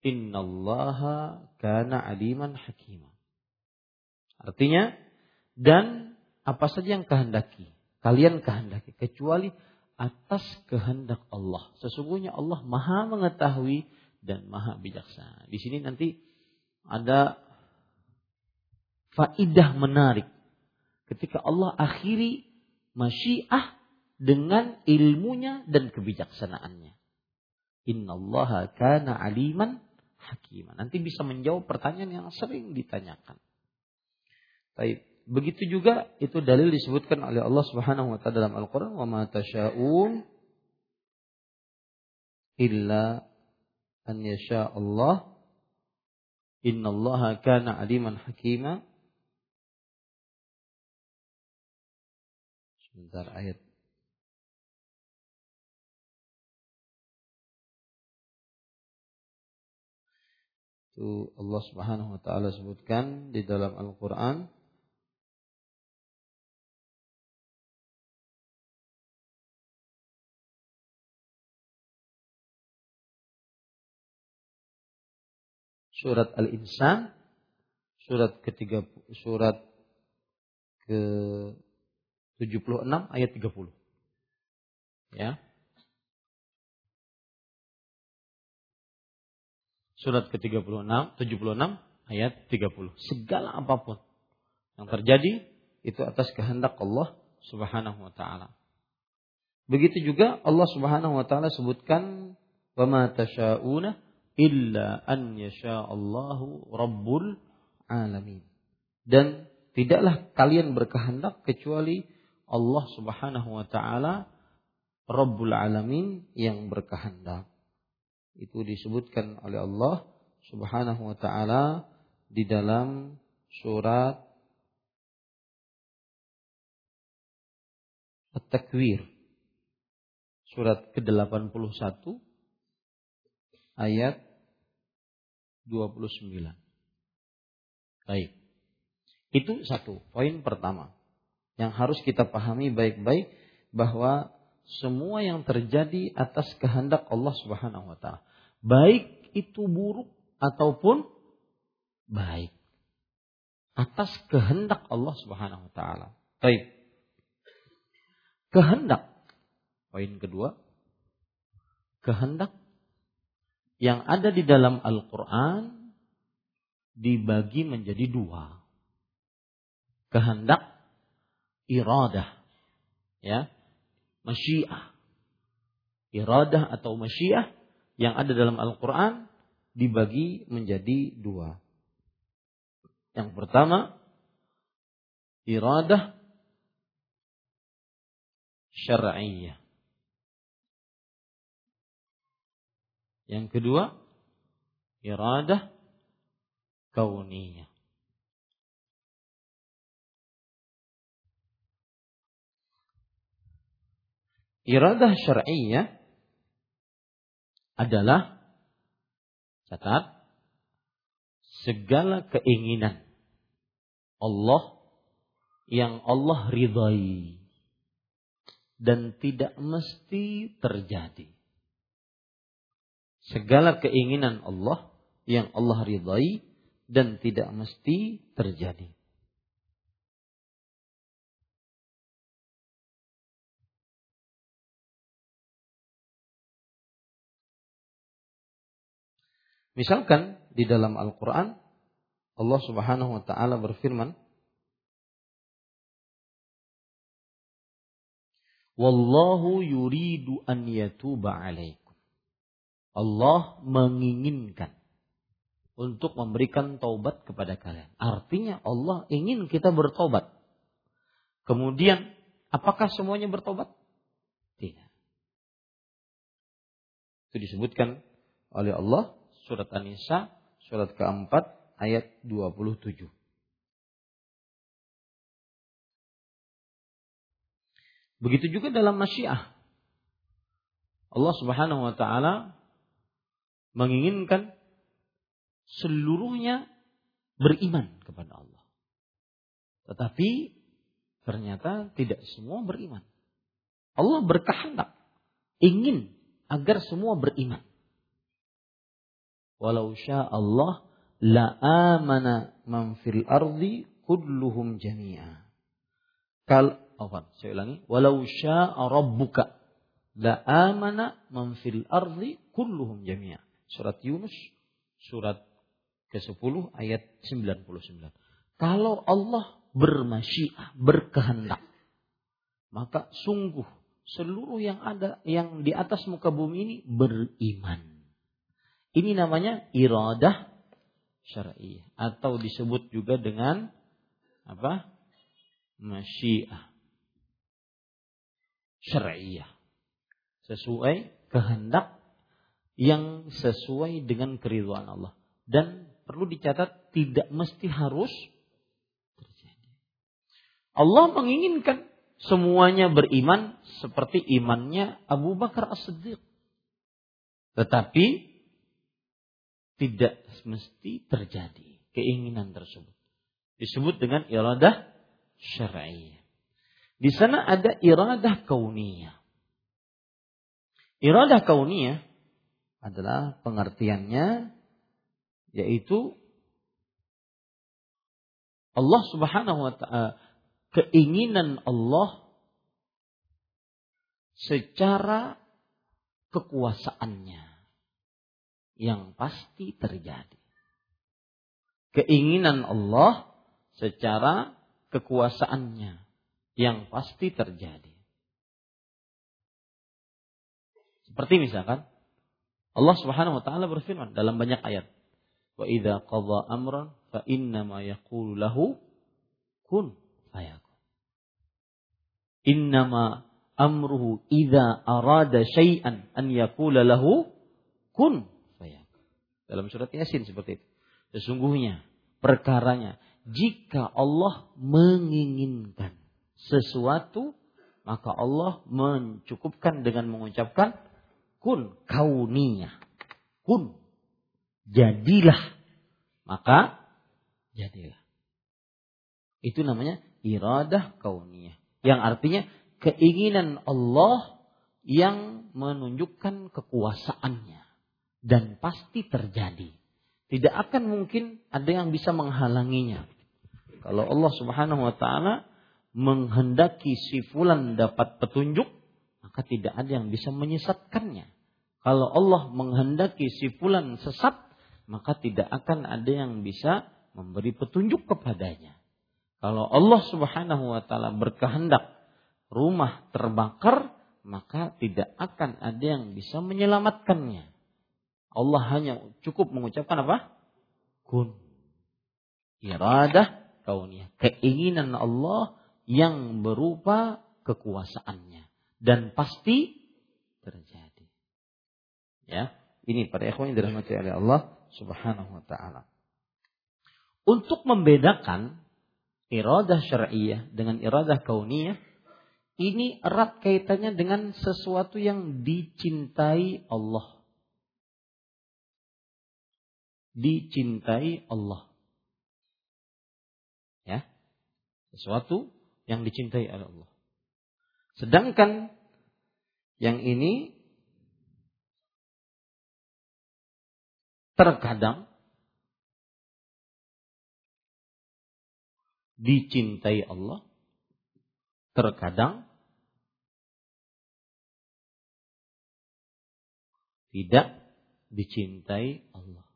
Innallaha kana aliman hakima." Artinya, dan apa saja yang kehendaki, kalian kehendaki kecuali atas kehendak Allah. Sesungguhnya Allah Maha mengetahui dan Maha bijaksana. Di sini nanti ada faidah menarik ketika Allah akhiri masyiah dengan ilmunya dan kebijaksanaannya. Innallaha kana aliman hakiman. Nanti bisa menjawab pertanyaan yang sering ditanyakan. Baik. Begitu juga itu dalil disebutkan oleh Allah Subhanahu wa taala dalam Al-Qur'an wa ma tasyaun illa an yasha Allah innallaha kana aliman hakima sebentar ayat. Itu Allah Subhanahu wa taala sebutkan di dalam Al-Qur'an surat Al-Insan surat ketiga surat ke 76 ayat 30. Ya. Surat ke-36 76 ayat 30. Segala apa pun yang terjadi itu atas kehendak Allah Subhanahu wa taala. Begitu juga Allah Subhanahu wa taala sebutkan wa ma tasyauna illa an Allahu rabbul alamin. Dan tidaklah kalian berkehendak kecuali Allah Subhanahu wa taala Rabbul alamin yang berkehendak. Itu disebutkan oleh Allah Subhanahu wa taala di dalam surat At-Takwir. Surat ke-81 ayat 29. Baik. Itu satu poin pertama. Yang harus kita pahami baik-baik bahwa semua yang terjadi atas kehendak Allah Subhanahu wa taala. Baik itu buruk ataupun baik. Atas kehendak Allah Subhanahu wa taala. Baik. Kehendak. Poin kedua. Kehendak yang ada di dalam Al-Quran dibagi menjadi dua. Kehendak, iradah. Ya, masyiah. Iradah atau masyiah yang ada dalam Al-Quran dibagi menjadi dua. Yang pertama, iradah syar'iyah. Yang kedua, iradah kauniyah. Iradah syar'iyah adalah catat segala keinginan Allah yang Allah ridhai dan tidak mesti terjadi. Segala keinginan Allah yang Allah ridhai dan tidak mesti terjadi. Misalkan di dalam Al-Quran Allah Subhanahu wa Ta'ala berfirman, Wallahu yuridu an yatuba alaikum. Allah menginginkan untuk memberikan taubat kepada kalian. Artinya Allah ingin kita bertobat. Kemudian, apakah semuanya bertobat? Tidak. Itu disebutkan oleh Allah surat An-Nisa surat keempat ayat 27. Begitu juga dalam masyiah. Allah Subhanahu wa taala menginginkan seluruhnya beriman kepada Allah. Tetapi ternyata tidak semua beriman. Allah berkehendak ingin agar semua beriman. Walau sya Allah la amana man fil ardi kulluhum jami'a. Kal apa? Saya ulangi. Walau sya'a rabbuka la amana man fil ardi kulluhum jami'a. Surat Yunus surat ke-10 ayat 99. Kalau Allah bermasyiah, berkehendak, maka sungguh seluruh yang ada yang di atas muka bumi ini beriman. Ini namanya iradah syar'i atau disebut juga dengan apa? masyiah syariah sesuai kehendak yang sesuai dengan keriduan Allah dan perlu dicatat tidak mesti harus terjadi. Allah menginginkan semuanya beriman seperti imannya Abu Bakar As-Siddiq. Tetapi tidak mesti terjadi keinginan tersebut. Disebut dengan iradah syar'iyah. Di sana ada iradah kauniyah. Iradah kauniyah adalah pengertiannya yaitu Allah Subhanahu wa taala keinginan Allah secara kekuasaannya yang pasti terjadi. Keinginan Allah secara kekuasaannya yang pasti terjadi. Seperti misalkan Allah Subhanahu wa taala berfirman dalam banyak ayat Wa idza qadha amran fa inna ma yaqulu lahu kun fayakun. Innama amruhu idza arada syai'an an yaqula lahu kun fayakun. Dalam surat Yasin seperti itu. Sesungguhnya perkaranya jika Allah menginginkan sesuatu maka Allah mencukupkan dengan mengucapkan kun kauniyah. Kun jadilah. Maka jadilah. Itu namanya iradah kauniyah. Yang artinya keinginan Allah yang menunjukkan kekuasaannya. Dan pasti terjadi. Tidak akan mungkin ada yang bisa menghalanginya. Kalau Allah subhanahu wa ta'ala menghendaki si fulan dapat petunjuk, maka tidak ada yang bisa menyesatkannya. Kalau Allah menghendaki si fulan sesat, maka tidak akan ada yang bisa memberi petunjuk kepadanya. Kalau Allah Subhanahu wa taala berkehendak rumah terbakar, maka tidak akan ada yang bisa menyelamatkannya. Allah hanya cukup mengucapkan apa? Kun. Iradah kauniyah. Keinginan Allah yang berupa kekuasaannya. Dan pasti terjadi. Ya, ini para ikhwan yang dirahmati oleh Allah Subhanahu wa taala. Untuk membedakan iradah syar'iyah dengan iradah kauniyah ini erat kaitannya dengan sesuatu yang dicintai Allah. Dicintai Allah. Ya. Sesuatu yang dicintai oleh Allah. Sedangkan yang ini terkadang dicintai Allah, terkadang tidak dicintai Allah.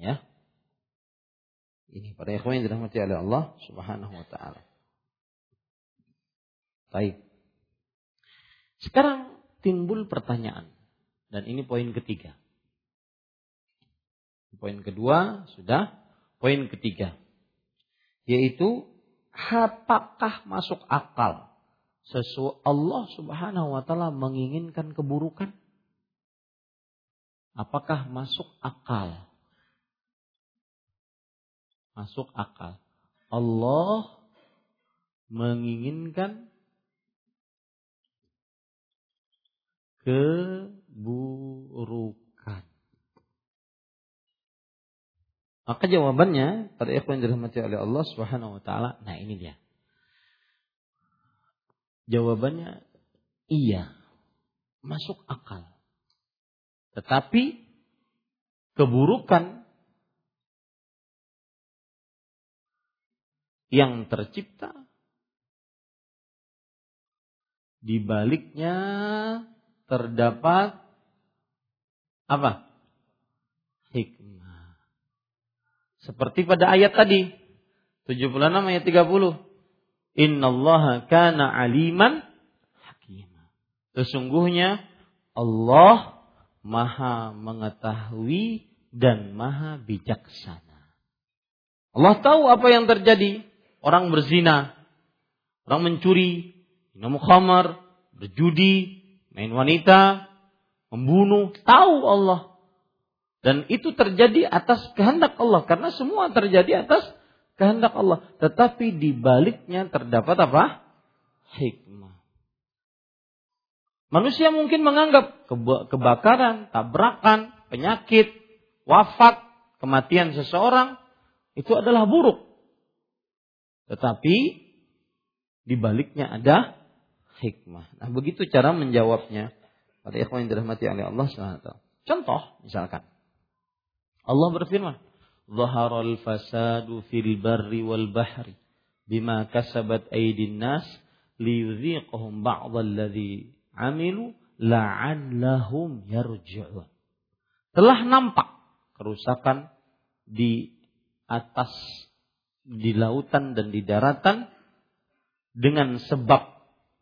Ya. Ini para ikhwan yang dirahmati oleh Allah Subhanahu wa taala. Baik. Sekarang timbul pertanyaan dan ini poin ketiga. Poin kedua sudah, poin ketiga yaitu apakah masuk akal sesuatu Allah Subhanahu wa taala menginginkan keburukan? Apakah masuk akal masuk akal. Allah menginginkan keburukan. Maka jawabannya pada ikhwan dirahmati oleh Allah Subhanahu wa taala, nah ini dia. Jawabannya iya, masuk akal. Tetapi keburukan yang tercipta di baliknya terdapat apa? Hikmah. Seperti pada ayat tadi 76 ayat 30. Innallaha kana aliman hakimah. Sesungguhnya Allah Maha mengetahui dan Maha bijaksana. Allah tahu apa yang terjadi orang berzina, orang mencuri, minum khamar, berjudi, main wanita, membunuh, tahu Allah. Dan itu terjadi atas kehendak Allah karena semua terjadi atas kehendak Allah. Tetapi di baliknya terdapat apa? Hikmah. Manusia mungkin menganggap kebakaran, tabrakan, penyakit, wafat, kematian seseorang itu adalah buruk. Tetapi di baliknya ada hikmah. Nah, begitu cara menjawabnya. Pada ikhwan yang dirahmati oleh Allah SWT. Contoh, misalkan. Allah berfirman, "Zaharal fasadu fil barri wal bahri bima kasabat aydin nas liyudhiqahum ba'dalladzi amilu la'allahum yarji'un." Telah nampak kerusakan di atas di lautan dan di daratan dengan sebab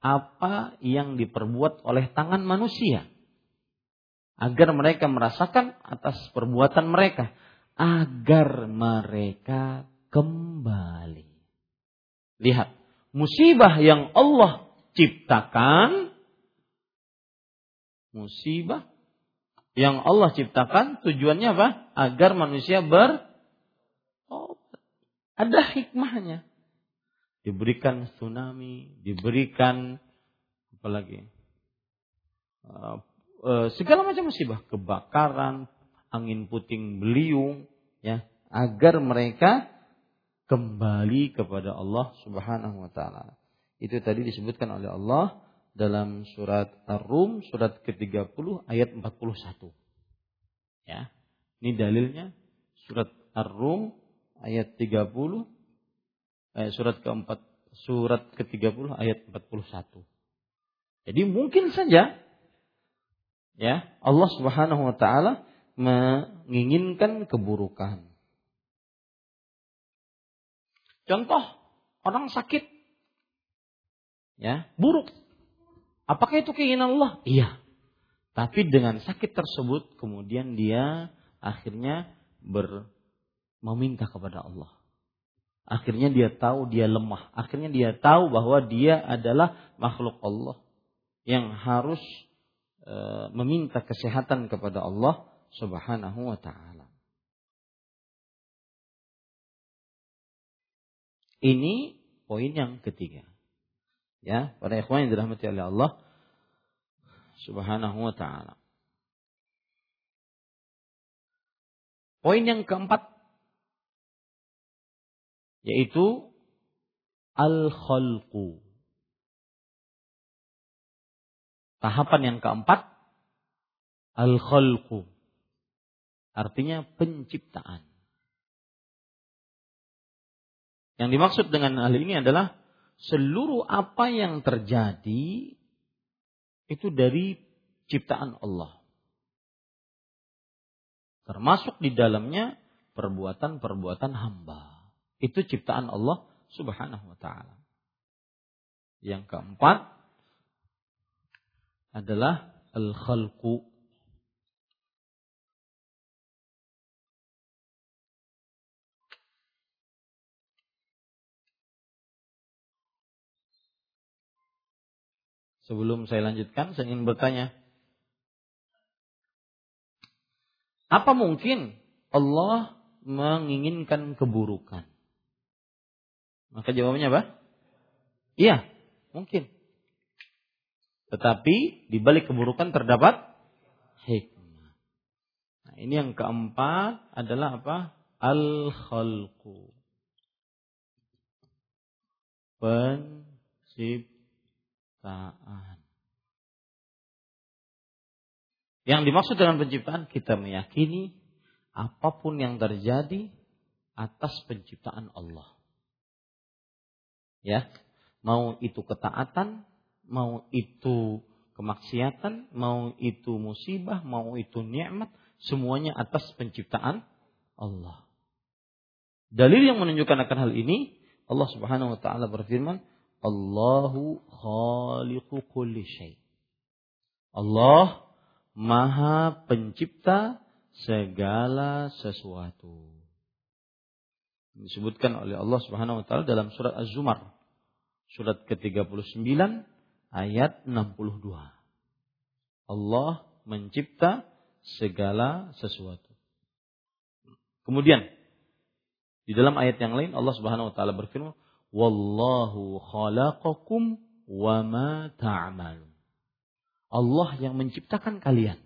apa yang diperbuat oleh tangan manusia. Agar mereka merasakan atas perbuatan mereka. Agar mereka kembali. Lihat musibah yang Allah ciptakan musibah yang Allah ciptakan tujuannya apa? Agar manusia ber ada hikmahnya. Diberikan tsunami, diberikan apa lagi? Uh, uh, segala macam musibah, kebakaran, angin puting beliung, ya, agar mereka kembali kepada Allah Subhanahu wa taala. Itu tadi disebutkan oleh Allah dalam surat Ar-Rum surat ke-30 ayat 41. Ya. Ini dalilnya surat Ar-Rum ayat 30 eh, surat keempat surat ke-30 ayat 41. Jadi mungkin saja ya Allah Subhanahu wa taala menginginkan keburukan. Contoh orang sakit ya, buruk. Apakah itu keinginan Allah? Iya. Tapi dengan sakit tersebut kemudian dia akhirnya ber meminta kepada Allah. Akhirnya dia tahu dia lemah. Akhirnya dia tahu bahwa dia adalah makhluk Allah yang harus e, meminta kesehatan kepada Allah Subhanahu wa taala. Ini poin yang ketiga. Ya, para ikhwan yang dirahmati oleh Allah Subhanahu wa taala. Poin yang keempat yaitu al-khalqu. Tahapan yang keempat al-khalqu. Artinya penciptaan. Yang dimaksud dengan hal ini adalah seluruh apa yang terjadi itu dari ciptaan Allah. Termasuk di dalamnya perbuatan-perbuatan hamba. Itu ciptaan Allah Subhanahu wa taala. Yang keempat adalah al-khalqu Sebelum saya lanjutkan, saya ingin bertanya. Apa mungkin Allah menginginkan keburukan? Maka jawabannya apa? Iya, mungkin. Tetapi di balik keburukan terdapat hikmah. Nah, ini yang keempat adalah apa? Al-khalqu. Penciptaan. Yang dimaksud dengan penciptaan kita meyakini apa pun yang terjadi atas penciptaan Allah. Ya, mau itu ketaatan, mau itu kemaksiatan, mau itu musibah, mau itu nikmat, semuanya atas penciptaan Allah. Dalil yang menunjukkan akan hal ini, Allah Subhanahu wa taala berfirman, Allahu khaliqu kulli syai. Allah Maha pencipta segala sesuatu. Disebutkan oleh Allah Subhanahu wa taala dalam surat Az-Zumar surat ke-39 ayat 62. Allah mencipta segala sesuatu. Kemudian di dalam ayat yang lain Allah Subhanahu wa taala berfirman, Wallahu khalaqakum wa ma ta'malun. Allah yang menciptakan kalian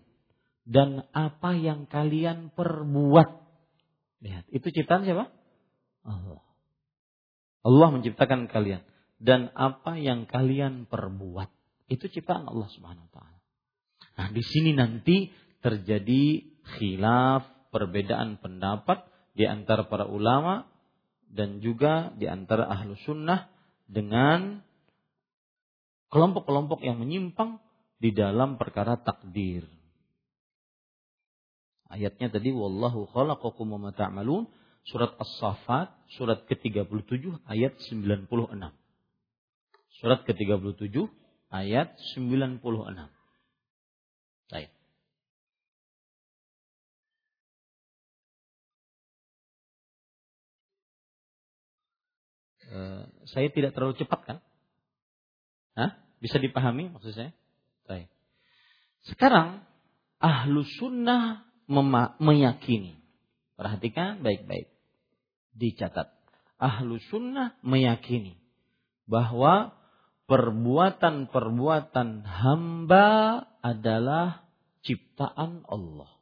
dan apa yang kalian perbuat. Lihat, itu ciptaan siapa? Allah. Allah menciptakan kalian dan apa yang kalian perbuat. Itu ciptaan Allah Subhanahu wa taala. Nah, di sini nanti terjadi khilaf, perbedaan pendapat di antara para ulama dan juga di antara ahlu sunnah dengan kelompok-kelompok yang menyimpang di dalam perkara takdir. Ayatnya tadi wallahu khalaqakum wa surat As-Saffat surat ke-37 ayat 96. Surat ke-37 ayat 96. Baik. Eh, saya tidak terlalu cepat kan? Hah? Bisa dipahami maksud saya? Baik. Sekarang ahlu sunnah meyakini. Perhatikan baik-baik. Dicatat. Ahlu sunnah meyakini bahwa perbuatan-perbuatan hamba adalah ciptaan Allah.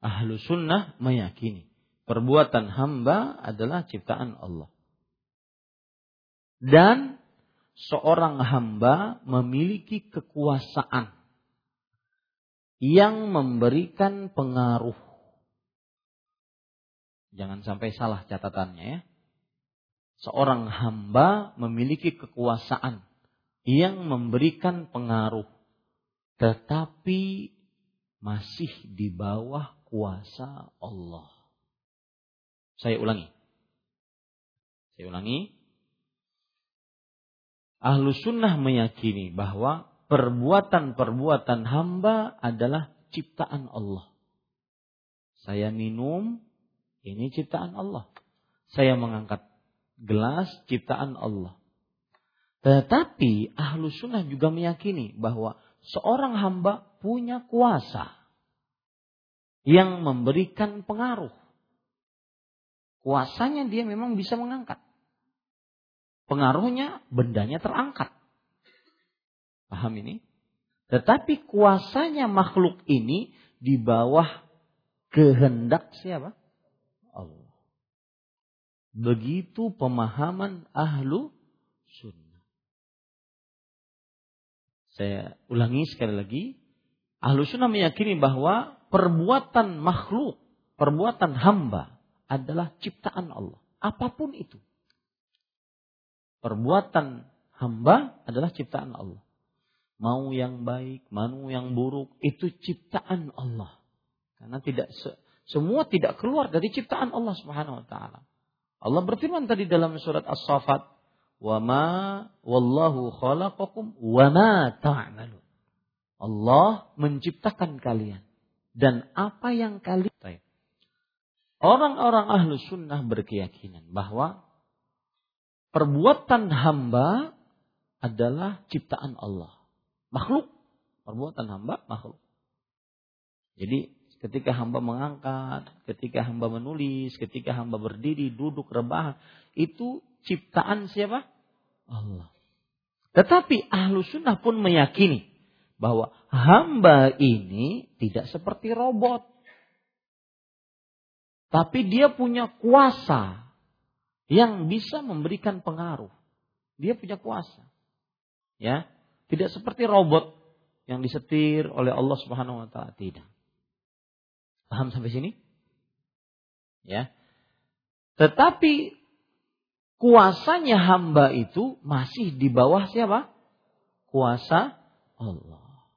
Ahlu sunnah meyakini perbuatan hamba adalah ciptaan Allah. Dan seorang hamba memiliki kekuasaan yang memberikan pengaruh. Jangan sampai salah catatannya ya. Seorang hamba memiliki kekuasaan yang memberikan pengaruh tetapi masih di bawah kuasa Allah. Saya ulangi. Saya ulangi. Ahlu sunnah meyakini bahwa perbuatan-perbuatan hamba adalah ciptaan Allah. Saya minum, ini ciptaan Allah. Saya mengangkat gelas, ciptaan Allah. Tetapi ahlu sunnah juga meyakini bahwa seorang hamba punya kuasa yang memberikan pengaruh Kuasanya dia memang bisa mengangkat. Pengaruhnya bendanya terangkat. Paham ini? Tetapi kuasanya makhluk ini di bawah kehendak siapa? Begitu pemahaman ahlu sunnah. Saya ulangi sekali lagi. Ahlu sunnah meyakini bahwa perbuatan makhluk, perbuatan hamba adalah ciptaan Allah. Apa pun itu. Perbuatan hamba adalah ciptaan Allah. Mau yang baik, mau yang buruk, itu ciptaan Allah. Karena tidak semua tidak keluar dari ciptaan Allah Subhanahu wa taala. Allah berfirman tadi dalam surat As-Saffat, "Wa ma wallahu khalaqakum wa ma ta'malun." Allah menciptakan kalian dan apa yang kalian Orang-orang ahlu sunnah berkeyakinan bahwa perbuatan hamba adalah ciptaan Allah. Makhluk. Perbuatan hamba makhluk. Jadi ketika hamba mengangkat, ketika hamba menulis, ketika hamba berdiri, duduk, rebahan, itu ciptaan siapa? Allah. Tetapi ahlu sunnah pun meyakini bahwa hamba ini tidak seperti robot. Tapi dia punya kuasa yang bisa memberikan pengaruh. Dia punya kuasa. Ya, tidak seperti robot yang disetir oleh Allah Subhanahu wa taala, tidak. Paham sampai sini? Ya. Tetapi kuasanya hamba itu masih di bawah siapa? Kuasa Allah.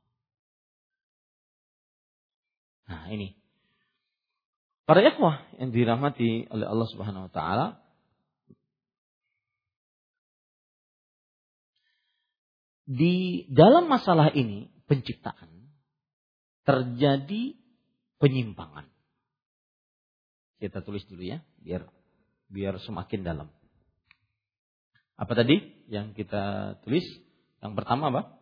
Nah, ini. Para ikhwah yang dirahmati oleh Allah Subhanahu wa taala, di dalam masalah ini penciptaan terjadi penyimpangan. Kita tulis dulu ya, biar biar semakin dalam. Apa tadi yang kita tulis? Yang pertama apa?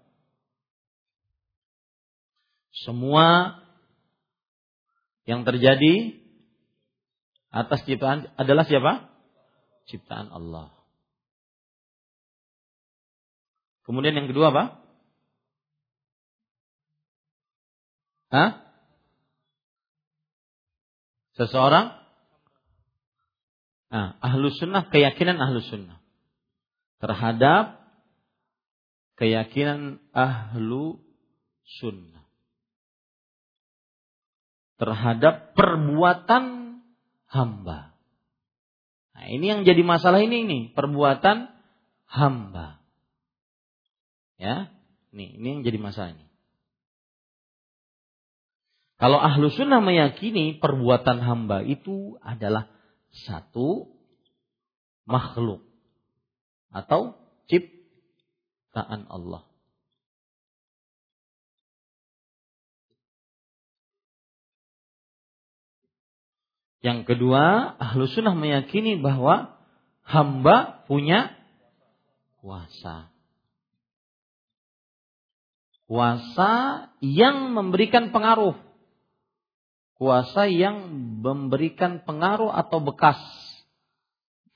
Semua yang terjadi atas ciptaan adalah siapa? Ciptaan Allah. Kemudian yang kedua apa? Hah? Seseorang nah, ahlu sunnah keyakinan ahlu sunnah terhadap keyakinan ahlu sunnah terhadap perbuatan hamba. Nah, ini yang jadi masalah ini nih, perbuatan hamba. Ya, nih, ini yang jadi masalah ini. Kalau ahlu sunnah meyakini perbuatan hamba itu adalah satu makhluk atau ciptaan Allah. Yang kedua, ahlu sunnah meyakini bahwa hamba punya kuasa. Kuasa yang memberikan pengaruh kuasa yang memberikan pengaruh atau bekas.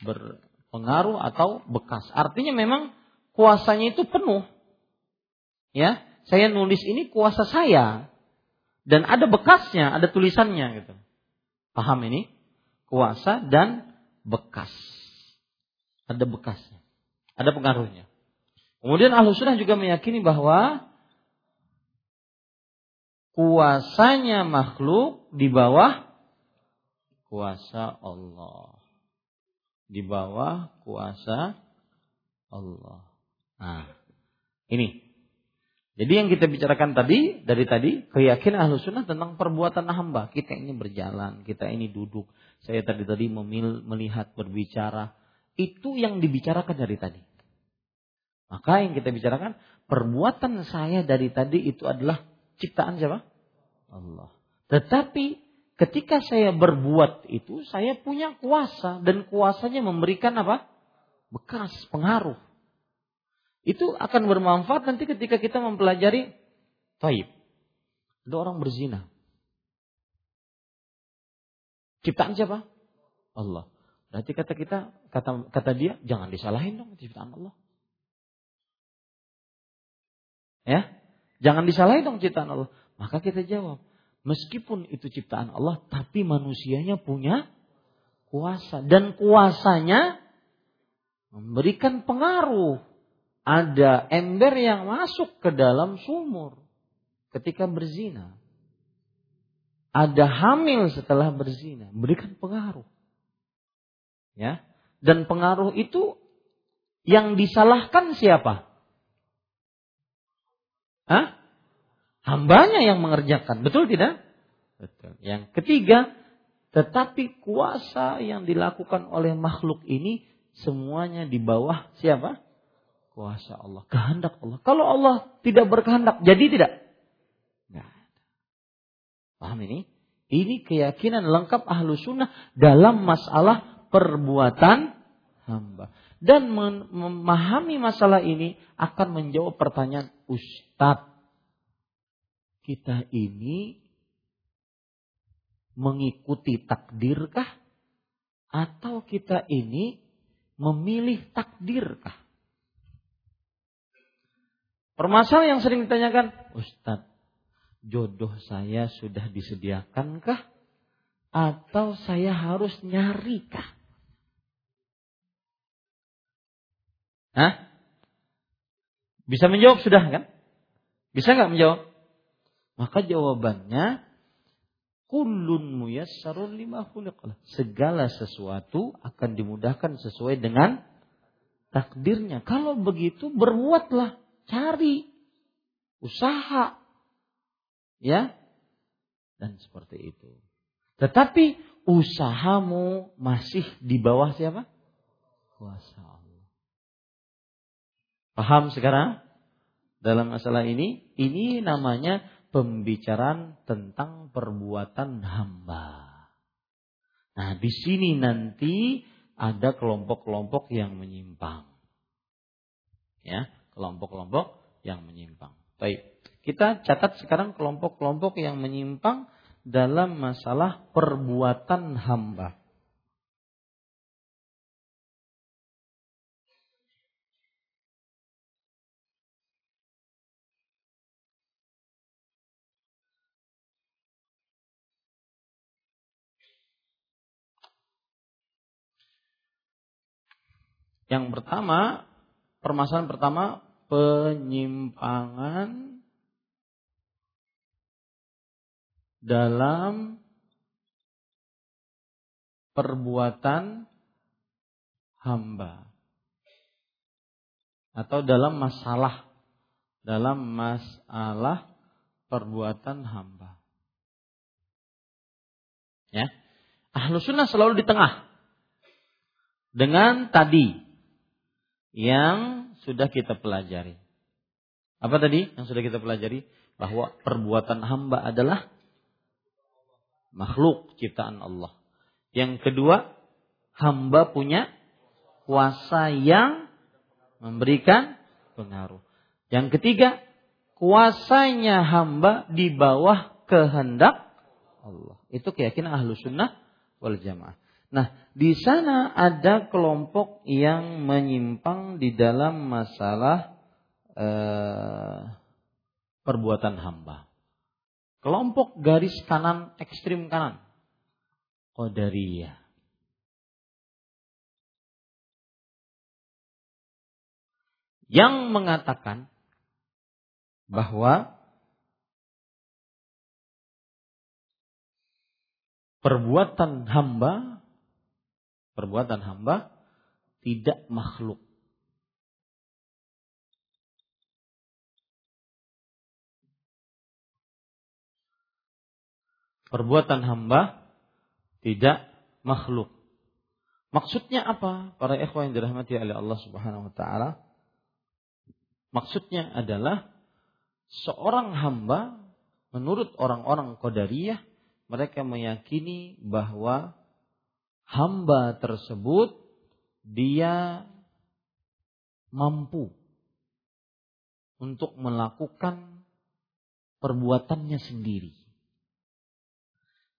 Berpengaruh atau bekas. Artinya memang kuasanya itu penuh. Ya, saya nulis ini kuasa saya dan ada bekasnya, ada tulisannya gitu. Paham ini? Kuasa dan bekas. Ada bekasnya. Ada pengaruhnya. Kemudian Sunnah juga meyakini bahwa kuasanya makhluk di bawah kuasa Allah. Di bawah kuasa Allah. Nah, ini. Jadi yang kita bicarakan tadi, dari tadi, keyakinan ahlu sunnah tentang perbuatan hamba. Kita ini berjalan, kita ini duduk. Saya tadi-tadi memil, melihat, berbicara. Itu yang dibicarakan dari tadi. Maka yang kita bicarakan, perbuatan saya dari tadi itu adalah ciptaan siapa? Allah. Tetapi ketika saya berbuat itu, saya punya kuasa dan kuasanya memberikan apa? Bekas, pengaruh. Itu akan bermanfaat nanti ketika kita mempelajari taib. Ada orang berzina. Ciptaan siapa? Allah. Berarti kata kita, kata kata dia, jangan disalahin dong ciptaan Allah. Ya, Jangan disalahin dong ciptaan Allah. Maka kita jawab, meskipun itu ciptaan Allah, tapi manusianya punya kuasa dan kuasanya memberikan pengaruh. Ada ember yang masuk ke dalam sumur ketika berzina. Ada hamil setelah berzina, memberikan pengaruh. Ya. Dan pengaruh itu yang disalahkan siapa? Hah? Hambanya yang mengerjakan, betul tidak? Betul. Yang ketiga, tetapi kuasa yang dilakukan oleh makhluk ini semuanya di bawah siapa? Kuasa Allah, kehendak Allah. Kalau Allah tidak berkehendak, jadi tidak? Enggak Paham ini? Ini keyakinan lengkap ahlu sunnah dalam masalah perbuatan hamba. Dan memahami masalah ini akan menjawab pertanyaan Ustadz. Kita ini mengikuti takdirkah? Atau kita ini memilih takdirkah? Permasalahan yang sering ditanyakan, Ustadz, jodoh saya sudah disediakankah? Atau saya harus nyarikah? Hah? Bisa menjawab sudah kan? Bisa nggak menjawab? Maka jawabannya kullun muyassarun lima khuliqalah. Segala sesuatu akan dimudahkan sesuai dengan takdirnya. Kalau begitu berbuatlah, cari usaha. Ya? Dan seperti itu. Tetapi usahamu masih di bawah siapa? Kuasa Allah. Paham sekarang? Dalam masalah ini, ini namanya pembicaraan tentang perbuatan hamba. Nah, di sini nanti ada kelompok-kelompok yang menyimpang. Ya, kelompok-kelompok yang menyimpang. Baik, kita catat sekarang kelompok-kelompok yang menyimpang dalam masalah perbuatan hamba. Yang pertama, permasalahan pertama penyimpangan dalam perbuatan hamba atau dalam masalah dalam masalah perbuatan hamba. Ya. Ahlu sunnah selalu di tengah. Dengan tadi yang sudah kita pelajari. Apa tadi yang sudah kita pelajari? Bahwa perbuatan hamba adalah makhluk ciptaan Allah. Yang kedua, hamba punya kuasa yang memberikan pengaruh. Yang ketiga, kuasanya hamba di bawah kehendak Allah. Itu keyakinan ahlu sunnah wal jamaah. Nah, di sana ada kelompok yang menyimpang di dalam masalah eh, perbuatan hamba. Kelompok garis kanan ekstrim kanan. Qadariyah. Yang mengatakan bahwa perbuatan hamba perbuatan hamba tidak makhluk. Perbuatan hamba tidak makhluk. Maksudnya apa? Para ikhwan yang dirahmati oleh Allah Subhanahu wa taala. Maksudnya adalah seorang hamba menurut orang-orang Qadariyah mereka meyakini bahwa hamba tersebut dia mampu untuk melakukan perbuatannya sendiri.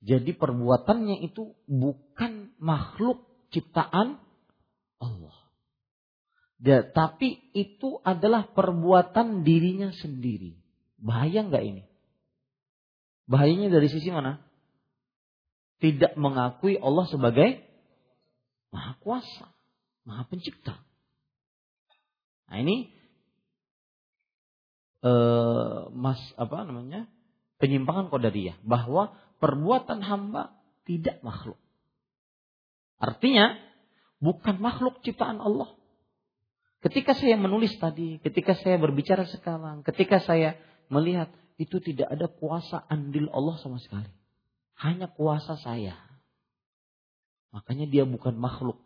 Jadi perbuatannya itu bukan makhluk ciptaan Allah. Ya, tapi itu adalah perbuatan dirinya sendiri. Bahaya nggak ini? Bahayanya dari sisi mana? Tidak mengakui Allah sebagai Maha kuasa, maha pencipta. Nah ini eh, mas apa namanya penyimpangan kodariyah bahwa perbuatan hamba tidak makhluk. Artinya bukan makhluk ciptaan Allah. Ketika saya menulis tadi, ketika saya berbicara sekarang, ketika saya melihat itu tidak ada kuasa andil Allah sama sekali. Hanya kuasa saya. Makanya dia bukan makhluk.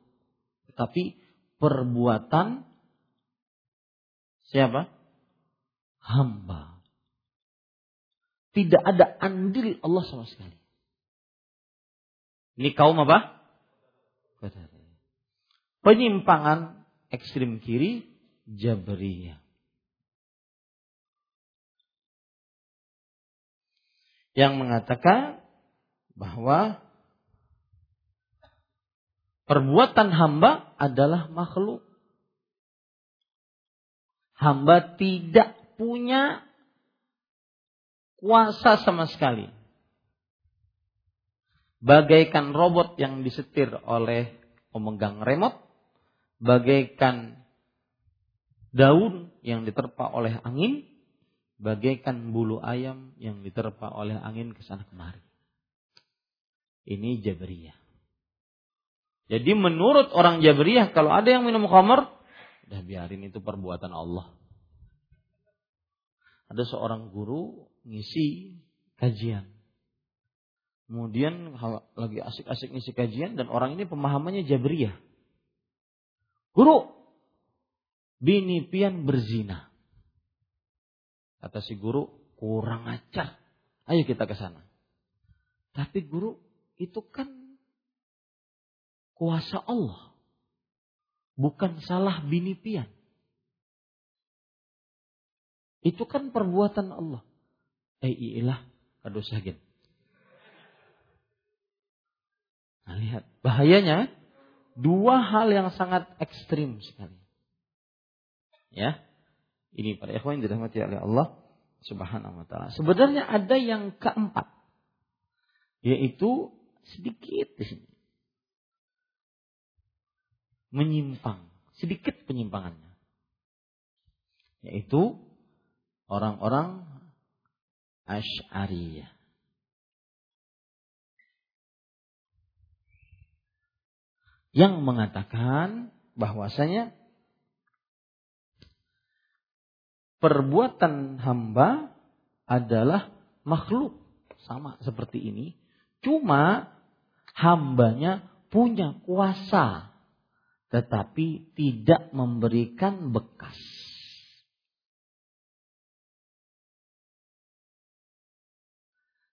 Tapi perbuatan siapa? Hamba. Tidak ada andil Allah sama sekali. Ini kaum apa? Penyimpangan ekstrim kiri Jabriyah. Yang mengatakan bahwa perbuatan hamba adalah makhluk. Hamba tidak punya kuasa sama sekali. Bagaikan robot yang disetir oleh pemegang remote, bagaikan daun yang diterpa oleh angin, bagaikan bulu ayam yang diterpa oleh angin ke sana kemari. Ini Jabriyah. Jadi menurut orang Jabriyah kalau ada yang minum khamar, udah biarin itu perbuatan Allah. Ada seorang guru ngisi kajian. Kemudian lagi asik-asik ngisi kajian dan orang ini pemahamannya Jabriyah. Guru, bini pian berzina. Kata si guru, kurang ajar. Ayo kita ke sana. Tapi guru, itu kan kuasa Allah. Bukan salah bini pian. Itu kan perbuatan Allah. Eh ilah kado sagin. Nah, lihat bahayanya dua hal yang sangat ekstrim sekali. Ya. Ini para ikhwan yang dirahmati oleh Allah Subhanahu wa taala. Sebenarnya ada yang keempat yaitu sedikit di sini. Menyimpang, sedikit penyimpangannya. Yaitu orang-orang Asy'ariyah. yang mengatakan bahwasanya perbuatan hamba adalah makhluk sama seperti ini cuma hambanya punya kuasa tetapi tidak memberikan bekas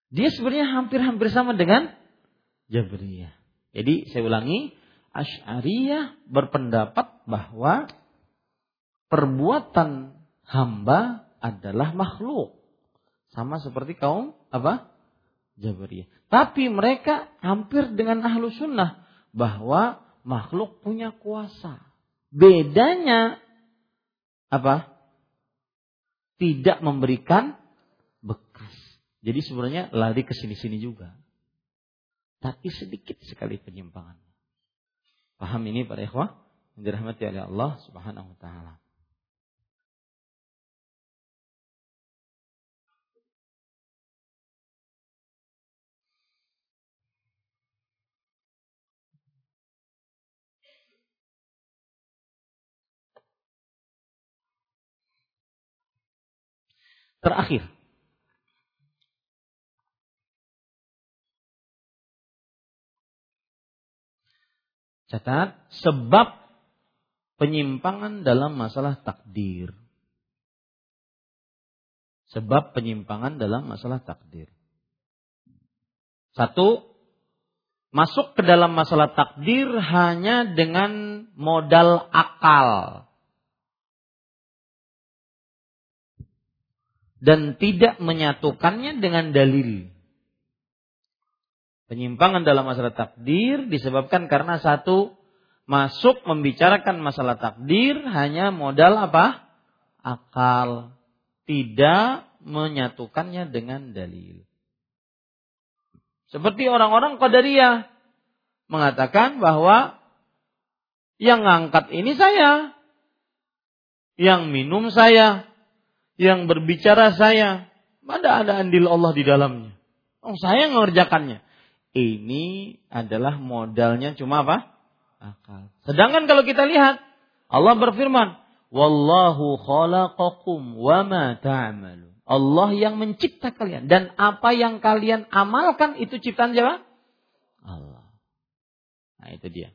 dia sebenarnya hampir-hampir sama dengan Jabriyah. Jadi saya ulangi, Asy'ariyah berpendapat bahwa perbuatan hamba adalah makhluk. Sama seperti kaum apa? Jabariyah. Tapi mereka hampir dengan ahlu sunnah bahwa makhluk punya kuasa. Bedanya apa? Tidak memberikan bekas. Jadi sebenarnya lari ke sini-sini juga. Tapi sedikit sekali penyimpangan. Paham ini para ikhwah? Yang dirahmati oleh Allah Subhanahu wa taala. Terakhir, Catat sebab penyimpangan dalam masalah takdir. Sebab penyimpangan dalam masalah takdir. Satu, masuk ke dalam masalah takdir hanya dengan modal akal. Dan tidak menyatukannya dengan dalil. Penyimpangan dalam masalah takdir disebabkan karena satu masuk membicarakan masalah takdir hanya modal apa? Akal. Tidak menyatukannya dengan dalil. Seperti orang-orang Qadariyah mengatakan bahwa Yang ngangkat ini saya. Yang minum saya. Yang berbicara saya. Ada ada andil Allah di dalamnya. Oh, saya mengerjakannya. Ini adalah modalnya cuma apa? Akal. Sedangkan kalau kita lihat Allah berfirman, "Wallahu khalaqakum wa ma ta'malun." Allah yang mencipta kalian dan apa yang kalian amalkan itu ciptaan siapa? Allah. Nah, itu dia.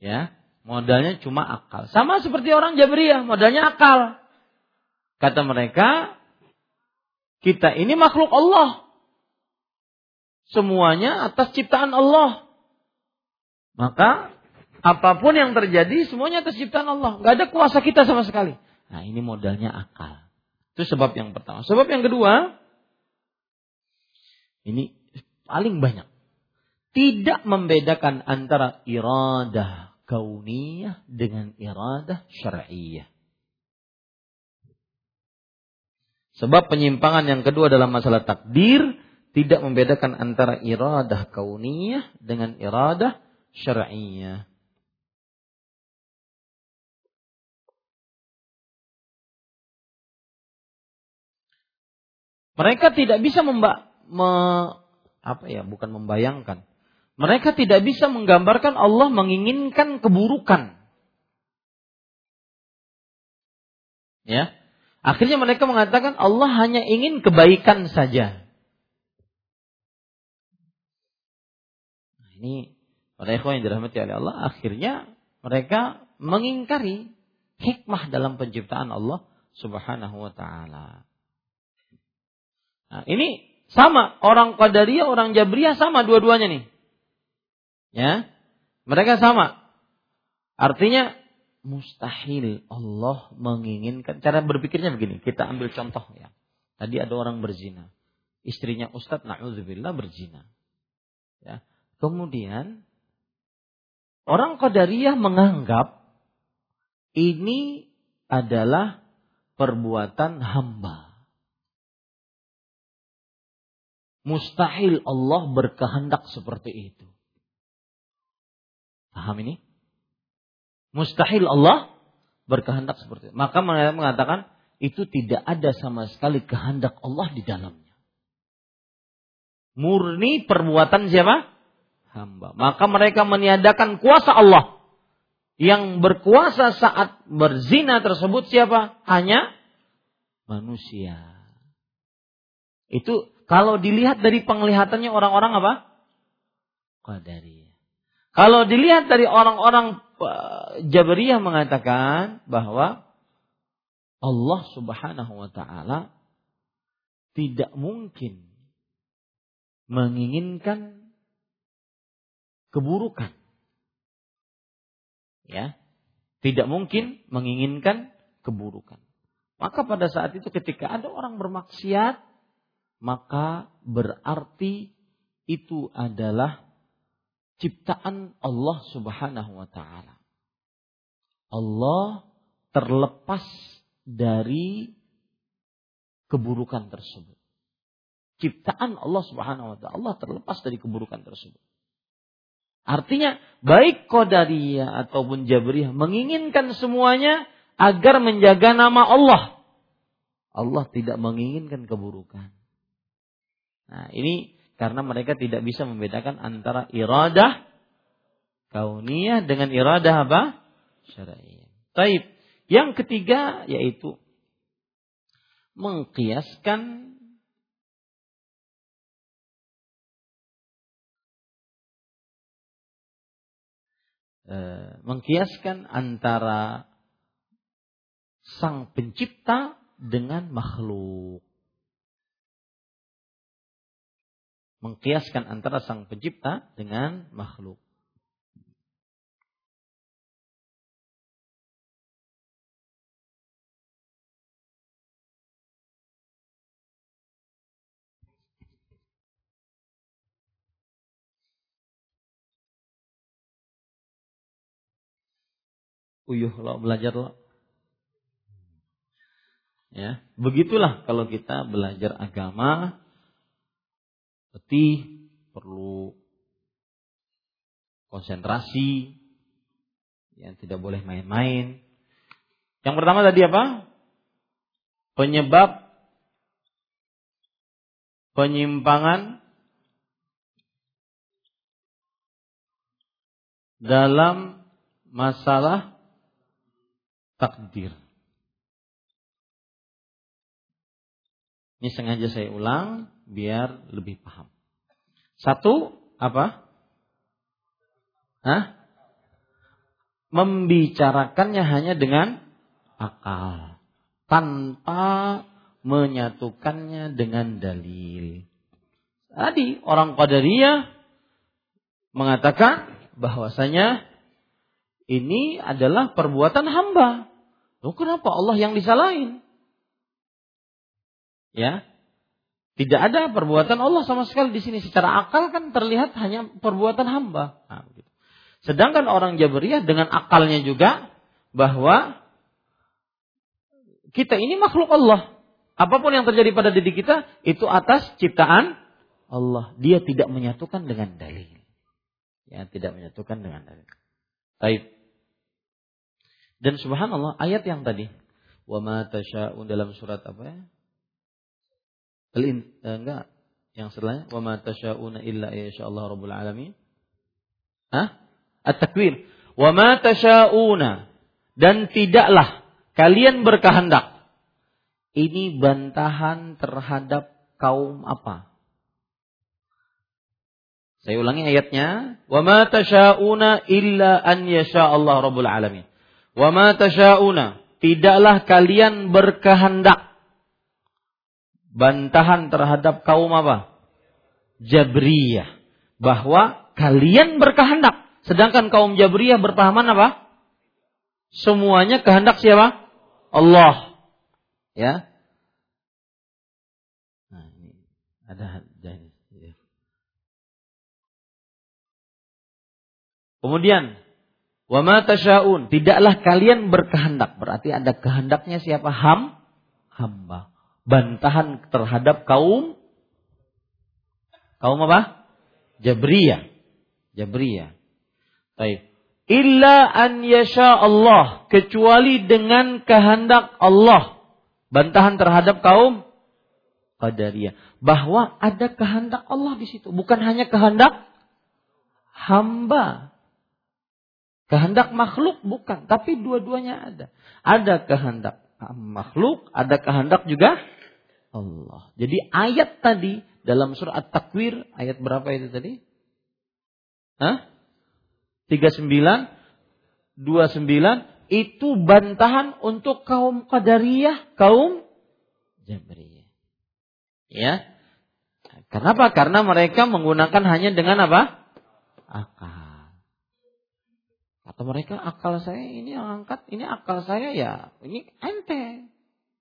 Ya, modalnya cuma akal. Sama seperti orang Jabriyah, modalnya akal. Kata mereka, kita ini makhluk Allah. Semuanya atas ciptaan Allah. Maka apa pun yang terjadi semuanya atas ciptaan Allah. Gak ada kuasa kita sama sekali. Nah ini modalnya akal. Itu sebab yang pertama. Sebab yang kedua, ini paling banyak. Tidak membedakan antara iradah kauniyah dengan iradah syar'iyah. Sebab penyimpangan yang kedua dalam masalah takdir tidak membedakan antara iradah kauniyah dengan iradah syar'iyah. Mereka tidak bisa memba, me, apa ya, bukan membayangkan. Mereka tidak bisa menggambarkan Allah menginginkan keburukan. Ya. Akhirnya mereka mengatakan Allah hanya ingin kebaikan saja. Nah, ini para ikhwan yang dirahmati oleh Allah, akhirnya mereka mengingkari hikmah dalam penciptaan Allah Subhanahu wa taala. Nah, ini sama orang Qadariyah, orang Jabriyah sama dua-duanya nih. Ya. Mereka sama. Artinya mustahil Allah menginginkan cara berpikirnya begini. Kita ambil contoh ya. Tadi ada orang berzina. Istrinya Ustadz na'udzubillah berzina. Ya. Kemudian orang Qadariyah menganggap ini adalah perbuatan hamba. Mustahil Allah berkehendak seperti itu. Paham ini? Mustahil Allah berkehendak seperti itu. Maka mereka mengatakan itu tidak ada sama sekali kehendak Allah di dalamnya. Murni perbuatan siapa? Hamba. Maka mereka meniadakan kuasa Allah. Yang berkuasa saat berzina tersebut siapa? Hanya manusia. Itu kalau dilihat dari penglihatannya orang-orang apa? Qadariyah. Kalau dilihat dari orang-orang eh, Jabariyah mengatakan bahwa Allah Subhanahu wa taala tidak mungkin menginginkan keburukan. Ya. Tidak mungkin menginginkan keburukan. Maka pada saat itu ketika ada orang bermaksiat maka berarti itu adalah ciptaan Allah Subhanahu wa taala. Allah terlepas dari keburukan tersebut. Ciptaan Allah Subhanahu wa taala Allah terlepas dari keburukan tersebut. Artinya baik Qadariyah ataupun Jabriyah menginginkan semuanya agar menjaga nama Allah. Allah tidak menginginkan keburukan. Nah, ini karena mereka tidak bisa membedakan antara iradah kauniyah dengan iradah apa? syar'iyah. Taib. Yang ketiga yaitu mengkiaskan eh, mengkiaskan antara sang pencipta dengan makhluk. Mengkiaskan antara sang pencipta dengan makhluk. Uyuh lo belajar lo. Ya, begitulah kalau kita belajar agama letih, perlu konsentrasi, yang tidak boleh main-main. Yang pertama tadi apa? Penyebab penyimpangan dalam masalah takdir. Ini sengaja saya ulang biar lebih paham. Satu, apa? Hah? Membicarakannya hanya dengan akal. Tanpa menyatukannya dengan dalil. Tadi orang Qadariyah mengatakan bahwasanya ini adalah perbuatan hamba. Loh kenapa Allah yang disalahin? Ya. Tidak ada perbuatan Allah sama sekali di sini. Secara akal kan terlihat hanya perbuatan hamba. Nah. Sedangkan orang Jabariyah dengan akalnya juga bahwa kita ini makhluk Allah. Apa pun yang terjadi pada diri kita itu atas ciptaan Allah. Dia tidak menyatukan dengan dalil. Ya, tidak menyatukan dengan dalil. Baik. Dan subhanallah ayat yang tadi wa ma dalam surat apa ya? Al eh, enggak, yang setelahnya wa ma tasyauna illa Allah rabbul alamin. Hah? At-takwir. Wa ma tasyauna dan tidaklah kalian berkehendak. Ini bantahan terhadap kaum apa? Saya ulangi ayatnya. Wa ma tasyauna illa an yasha Allah rabbul alamin. Wa ma tasyauna tidaklah kalian berkehendak bantahan terhadap kaum apa? Jabriyah. Bahwa kalian berkehendak. Sedangkan kaum Jabriyah berpahaman apa? Semuanya kehendak siapa? Allah. Ya. Nah, ini ada ya. Kemudian Wa ma tasyaun, tidaklah kalian berkehendak. Berarti ada kehendaknya siapa? Ham, hamba bantahan terhadap kaum kaum apa? Jabriyah. Jabriyah. Baik. Illa an yasha Allah, kecuali dengan kehendak Allah. Bantahan terhadap kaum Qadariyah. Bahwa ada kehendak Allah di situ, bukan hanya kehendak hamba. Kehendak makhluk bukan, tapi dua-duanya ada. Ada kehendak makhluk, ada kehendak juga Allah. Jadi ayat tadi dalam surah At-Takwir ayat berapa itu tadi? Hah? 39 29 itu bantahan untuk kaum Qadariyah, kaum Jabriyah. Ya. Kenapa? Karena mereka menggunakan hanya dengan apa? Akal. Mereka akal saya ini yang angkat, ini akal saya ya, ini ente.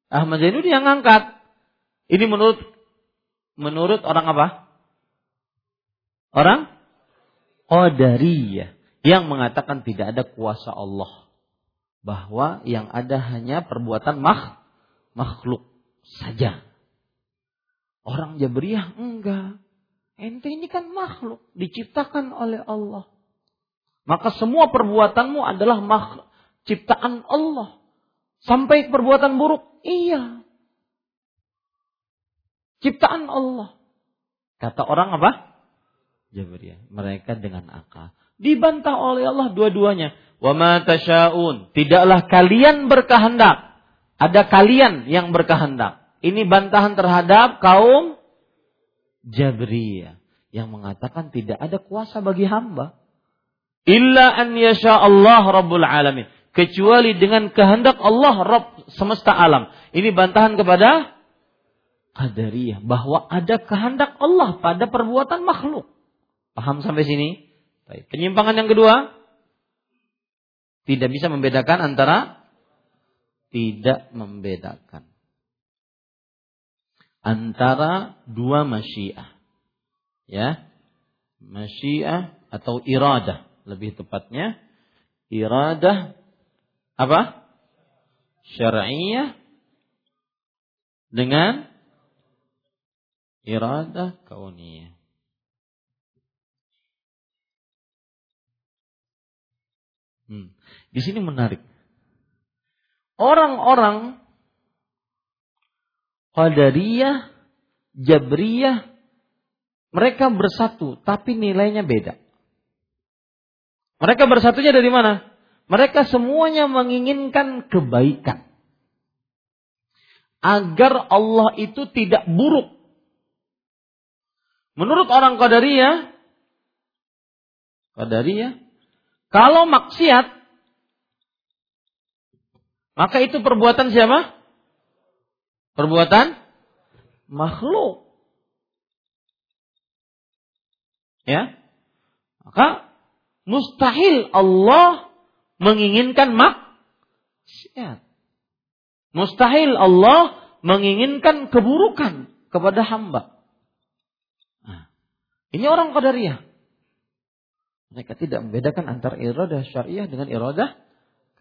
Ahmad Zainuddin yang angkat. Ini menurut menurut orang apa? Orang Qadariyah yang mengatakan tidak ada kuasa Allah. Bahwa yang ada hanya perbuatan makh, makhluk saja. Orang Jabriyah enggak. Ente ini kan makhluk, diciptakan oleh Allah. Maka semua perbuatanmu adalah makhluk ciptaan Allah. Sampai perbuatan buruk, iya. Ciptaan Allah. Kata orang apa? Jabariyah. Mereka dengan akal. Dibantah oleh Allah dua-duanya. Wa ma tasyaun. Tidaklah kalian berkehendak. Ada kalian yang berkehendak. Ini bantahan terhadap kaum Jabriyah. Yang mengatakan tidak ada kuasa bagi hamba. Illa an yasha Allah Rabbul Alamin. Kecuali dengan kehendak Allah Rabb semesta alam. Ini bantahan kepada Qadariyah. Bahwa ada kehendak Allah pada perbuatan makhluk. Paham sampai sini? Baik. Penyimpangan yang kedua. Tidak bisa membedakan antara tidak membedakan antara dua masyiah. Ya. Masyiah atau iradah lebih tepatnya iradah apa? Syar'iyah dengan iradah kauniyah. Hmm. Di sini menarik. Orang-orang Qadariyah, Jabriyah, mereka bersatu, tapi nilainya beda. Mereka bersatunya dari mana? Mereka semuanya menginginkan kebaikan. Agar Allah itu tidak buruk. Menurut orang Qadariyah, Qadariyah, kalau maksiat, maka itu perbuatan siapa? Perbuatan makhluk. Ya. Maka mustahil Allah menginginkan maksiat. Mustahil Allah menginginkan keburukan kepada hamba. Nah, ini orang qadariyah. Mereka tidak membedakan antara iradah syariah dengan iradah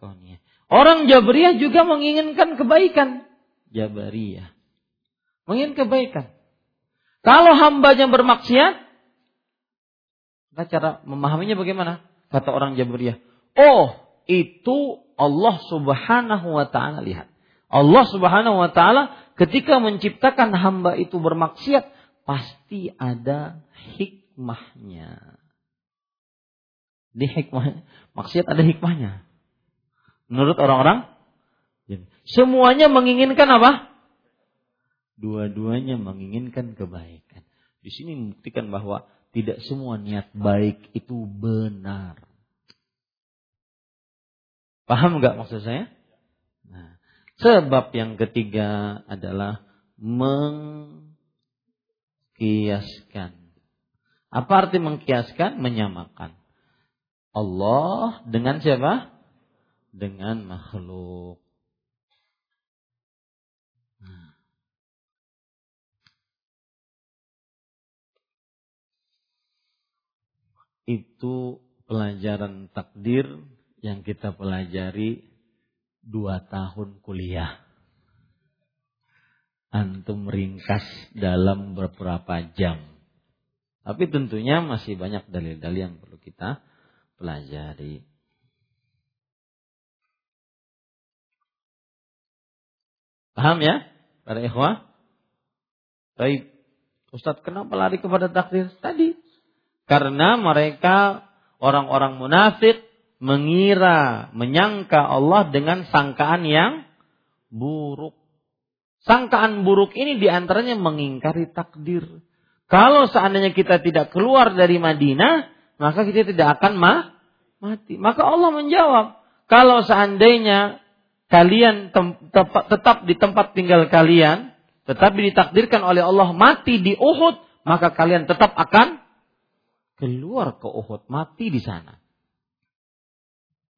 kauniyah. Orang Jabriyah juga menginginkan kebaikan. Jabariyah. Menginginkan kebaikan. Kalau hambanya bermaksiat, maka cara memahaminya bagaimana? Kata orang Jabariyah. Oh, itu Allah subhanahu wa ta'ala lihat. Allah subhanahu wa ta'ala ketika menciptakan hamba itu bermaksiat, pasti ada hikmahnya. Di hikmahnya, maksiat ada hikmahnya. Menurut orang-orang Semuanya menginginkan apa? Dua-duanya menginginkan kebaikan. Di sini membuktikan bahwa tidak semua niat baik itu benar. Paham nggak maksud saya? Nah, sebab yang ketiga adalah mengkiaskan. Apa arti mengkiaskan? Menyamakan. Allah dengan siapa? Dengan makhluk. Itu pelajaran takdir yang kita pelajari dua tahun kuliah. Antum ringkas dalam beberapa jam. Tapi tentunya masih banyak dalil-dalil yang perlu kita pelajari. Paham ya? Para ikhwah? Baik. Ustadz kenapa lari kepada takdir? Tadi karena mereka orang-orang munafik mengira, menyangka Allah dengan sangkaan yang buruk. Sangkaan buruk ini di antaranya mengingkari takdir. Kalau seandainya kita tidak keluar dari Madinah, maka kita tidak akan ma mati. Maka Allah menjawab, kalau seandainya kalian tetap di tempat tinggal kalian, tetapi ditakdirkan oleh Allah mati di Uhud, maka kalian tetap akan keluar ke Uhud, mati di sana.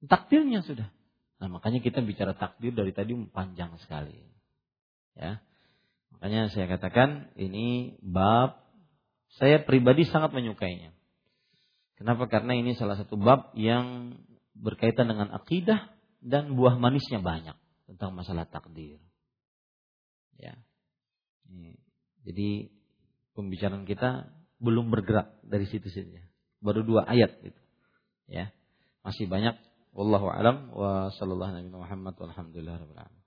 Takdirnya sudah. Nah, makanya kita bicara takdir dari tadi panjang sekali. Ya. Makanya saya katakan ini bab saya pribadi sangat menyukainya. Kenapa? Karena ini salah satu bab yang berkaitan dengan akidah dan buah manisnya banyak tentang masalah takdir. Ya. Jadi pembicaraan kita belum bergerak dari situ saja. Baru dua ayat itu. Ya. Masih banyak wallahu alam wa sallallahu nabi Muhammad walhamdulillah rabbil alamin.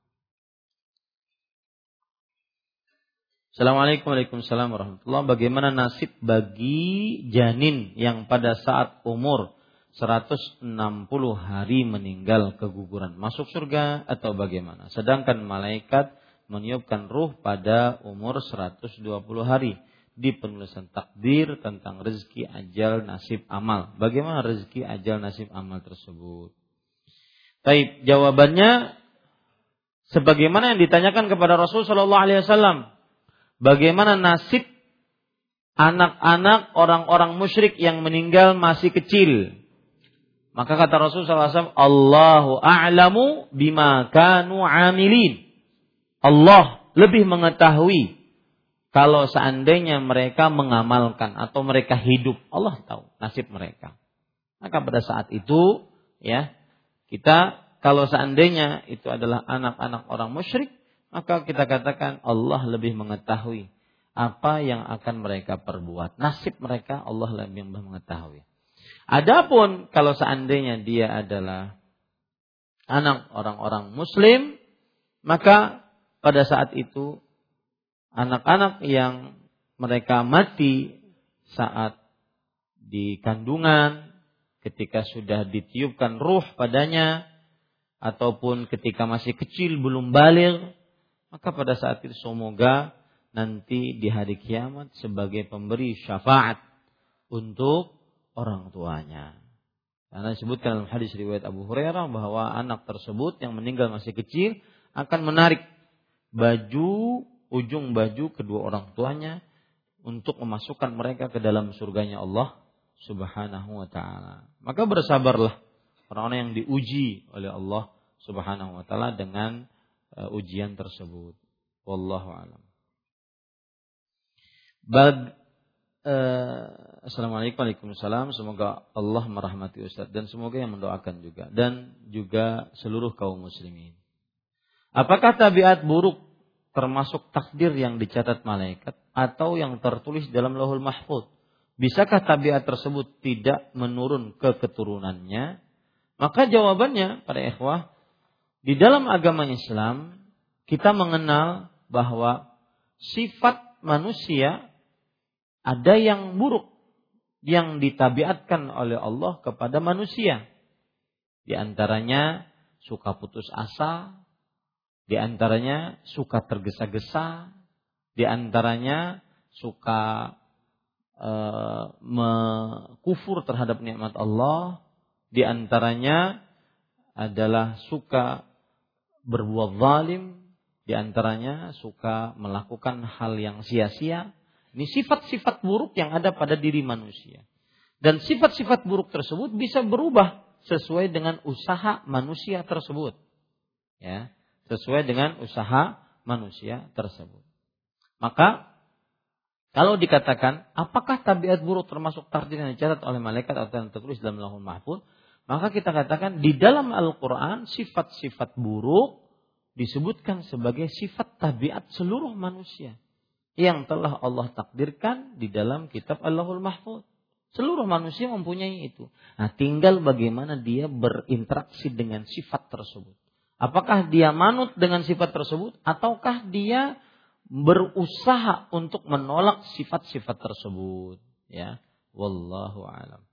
Assalamualaikum warahmatullahi Bagaimana nasib bagi janin yang pada saat umur 160 hari meninggal keguguran masuk surga atau bagaimana? Sedangkan malaikat meniupkan ruh pada umur 120 hari di penulisan takdir tentang rezeki ajal nasib amal. Bagaimana rezeki ajal nasib amal tersebut? Baik, jawabannya sebagaimana yang ditanyakan kepada Rasul Shallallahu Alaihi Wasallam. Bagaimana nasib anak-anak orang-orang musyrik yang meninggal masih kecil? Maka kata Rasul SAW, Allahu a'lamu bima kanu amilin. Allah lebih mengetahui kalau seandainya mereka mengamalkan atau mereka hidup, Allah tahu nasib mereka. Maka pada saat itu, ya, kita kalau seandainya itu adalah anak-anak orang musyrik, maka kita katakan Allah lebih mengetahui apa yang akan mereka perbuat. Nasib mereka Allah lebih mengetahui. Adapun kalau seandainya dia adalah anak orang-orang muslim, maka pada saat itu anak-anak yang mereka mati saat di kandungan, ketika sudah ditiupkan ruh padanya, ataupun ketika masih kecil belum balik, maka pada saat itu semoga nanti di hari kiamat sebagai pemberi syafaat untuk orang tuanya. Karena disebutkan dalam hadis riwayat Abu Hurairah bahwa anak tersebut yang meninggal masih kecil akan menarik baju ujung baju kedua orang tuanya untuk memasukkan mereka ke dalam surganya Allah Subhanahu wa taala. Maka bersabarlah orang-orang yang diuji oleh Allah Subhanahu wa taala dengan uh, ujian tersebut. Wallahu alam. Bag uh, Assalamualaikum Waalaikumsalam Semoga Allah merahmati Ustaz Dan semoga yang mendoakan juga Dan juga seluruh kaum muslimin Apakah tabiat buruk Termasuk takdir yang dicatat malaikat Atau yang tertulis dalam lahul mahfud Bisakah tabiat tersebut tidak menurun ke keturunannya Maka jawabannya pada ikhwah di dalam agama Islam kita mengenal bahwa sifat manusia ada yang buruk yang ditabiatkan oleh Allah kepada manusia. Di antaranya suka putus asa, di antaranya suka tergesa-gesa, di antaranya suka uh, mengkufur terhadap nikmat Allah, di antaranya adalah suka berbuat zalim, di antaranya suka melakukan hal yang sia-sia. Ini sifat-sifat buruk yang ada pada diri manusia. Dan sifat-sifat buruk tersebut bisa berubah sesuai dengan usaha manusia tersebut. Ya, sesuai dengan usaha manusia tersebut. Maka kalau dikatakan apakah tabiat buruk termasuk takdir yang dicatat oleh malaikat atau yang tertulis dalam lahul mahfud, maka kita katakan di dalam Al-Quran sifat-sifat buruk disebutkan sebagai sifat tabiat seluruh manusia yang telah Allah takdirkan di dalam kitab Allahul Mahfud. Seluruh manusia mempunyai itu. Nah, tinggal bagaimana dia berinteraksi dengan sifat tersebut. Apakah dia manut dengan sifat tersebut ataukah dia berusaha untuk menolak sifat-sifat tersebut, ya. Wallahu alam.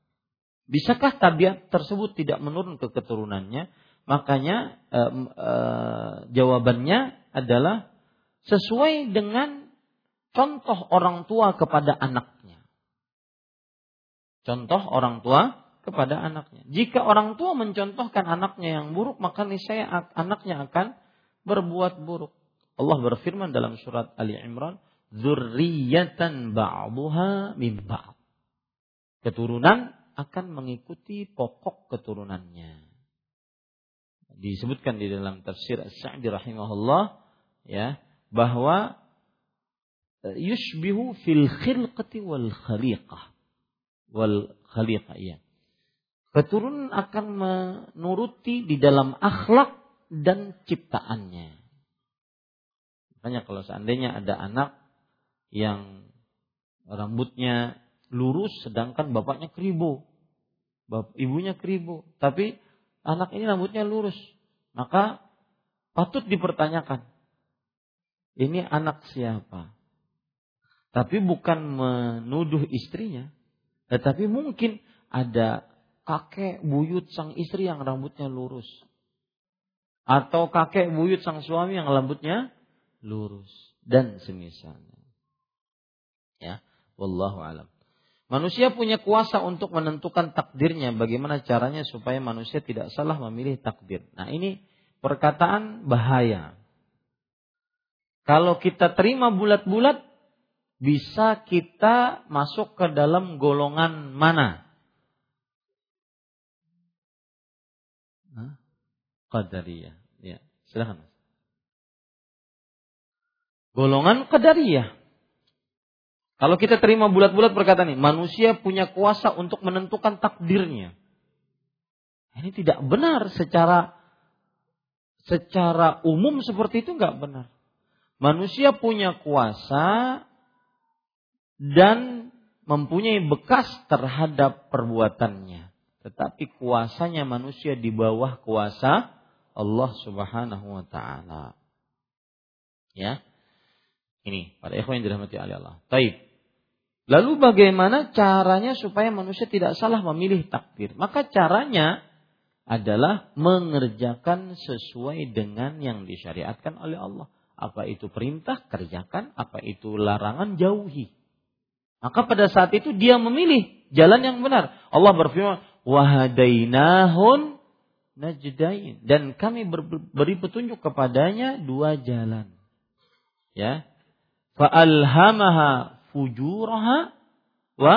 Bisakah tabiat tersebut tidak menurun ke keturunannya? Makanya eh, eh, jawabannya adalah sesuai dengan contoh orang tua kepada anaknya. Contoh orang tua kepada anaknya. Jika orang tua mencontohkan anaknya yang buruk, maka niscaya anaknya akan berbuat buruk. Allah berfirman dalam surat Ali Imran, "Dzurriyyatan ba'dhuha min ba'd." Keturunan akan mengikuti pokok keturunannya. Disebutkan di dalam tafsir As-Sa'di rahimahullah ya bahwa yushbihu fil khilqati wal khaliqah wal khaliqah ya. Keturunan akan menuruti di dalam akhlak dan ciptaannya. Makanya kalau seandainya ada anak yang rambutnya lurus sedangkan bapaknya keribu ibunya keribu, tapi anak ini rambutnya lurus. Maka patut dipertanyakan, ini anak siapa? Tapi bukan menuduh istrinya, tetapi mungkin ada kakek buyut sang istri yang rambutnya lurus. Atau kakek buyut sang suami yang rambutnya lurus dan semisalnya. Ya, wallahu alam. Manusia punya kuasa untuk menentukan takdirnya. Bagaimana caranya supaya manusia tidak salah memilih takdir. Nah ini perkataan bahaya. Kalau kita terima bulat-bulat, bisa kita masuk ke dalam golongan mana? Qadariyah. Ya, silahkan. Golongan Qadariyah. Kalau kita terima bulat-bulat perkataan ini, manusia punya kuasa untuk menentukan takdirnya. Ini tidak benar secara secara umum seperti itu nggak benar. Manusia punya kuasa dan mempunyai bekas terhadap perbuatannya. Tetapi kuasanya manusia di bawah kuasa Allah Subhanahu wa taala. Ya. Ini para ikhwan yang dirahmati oleh Allah. Taib. Lalu bagaimana caranya supaya manusia tidak salah memilih takdir? Maka caranya adalah mengerjakan sesuai dengan yang disyariatkan oleh Allah. Apa itu perintah, kerjakan. Apa itu larangan, jauhi. Maka pada saat itu dia memilih jalan yang benar. Allah berfirman, wahadainahun najdain dan kami beri petunjuk kepadanya dua jalan. Ya. Fa'alhamaha fujuraha wa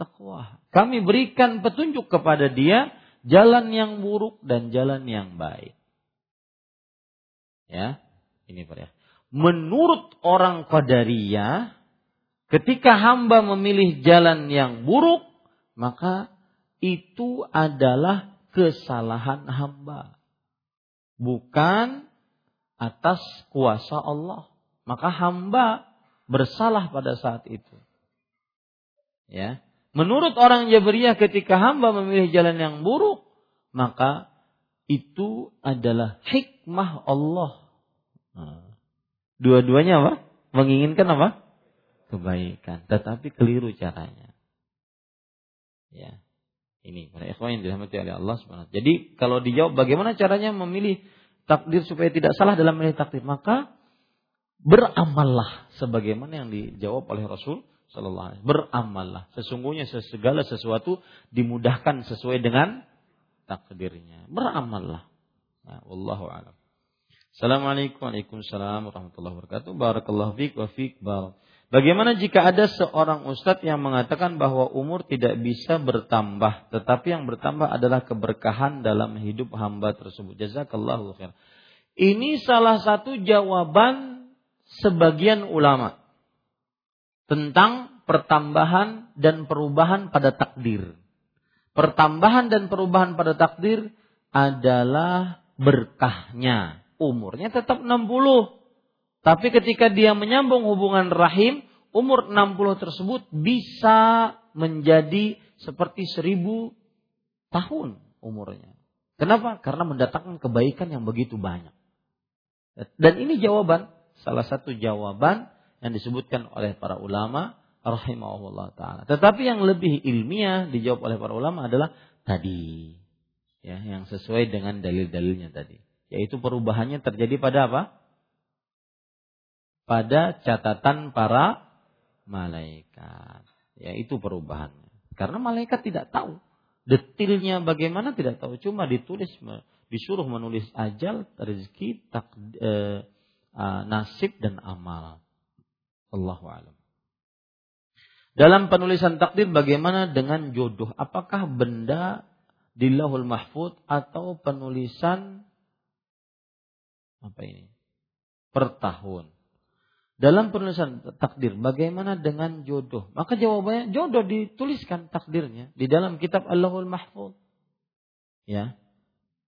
taqwa. Kami berikan petunjuk kepada dia jalan yang buruk dan jalan yang baik. Ya, ini Pak ya. Menurut orang Qadariyah, ketika hamba memilih jalan yang buruk, maka itu adalah kesalahan hamba. Bukan atas kuasa Allah. Maka hamba bersalah pada saat itu. Ya. Menurut orang Jabariyah ketika hamba memilih jalan yang buruk, maka itu adalah hikmah Allah. Nah, dua-duanya apa? Menginginkan apa? Kebaikan. Tetapi keliru caranya. Ya. Ini para ikhwan yang dirahmati oleh Allah SWT. Jadi kalau dijawab bagaimana caranya memilih takdir supaya tidak salah dalam memilih takdir, maka beramallah sebagaimana yang dijawab oleh Rasul Sallallahu Alaihi Beramallah. Sesungguhnya segala sesuatu dimudahkan sesuai dengan takdirnya. Beramallah. Nah, wallahu a'lam. Assalamualaikum warahmatullahi wabarakatuh. Barakallahu fiik wa fiik Bagaimana jika ada seorang ustadz yang mengatakan bahwa umur tidak bisa bertambah, tetapi yang bertambah adalah keberkahan dalam hidup hamba tersebut. Jazakallahu khair. Ini salah satu jawaban sebagian ulama tentang pertambahan dan perubahan pada takdir. Pertambahan dan perubahan pada takdir adalah berkahnya. Umurnya tetap 60. Tapi ketika dia menyambung hubungan rahim, umur 60 tersebut bisa menjadi seperti seribu tahun umurnya. Kenapa? Karena mendatangkan kebaikan yang begitu banyak. Dan ini jawaban salah satu jawaban yang disebutkan oleh para ulama rahimahullah taala. Tetapi yang lebih ilmiah dijawab oleh para ulama adalah tadi ya yang sesuai dengan dalil-dalilnya tadi, yaitu perubahannya terjadi pada apa? Pada catatan para malaikat. Yaitu perubahannya. Karena malaikat tidak tahu detailnya bagaimana tidak tahu, cuma ditulis disuruh menulis ajal, rezeki, tak, Uh, nasib dan amal. Allahu alam. Dalam penulisan takdir bagaimana dengan jodoh? Apakah benda di lahul mahfud atau penulisan apa ini? Per tahun. Dalam penulisan takdir bagaimana dengan jodoh? Maka jawabannya jodoh dituliskan takdirnya di dalam kitab Allahul Mahfud. Ya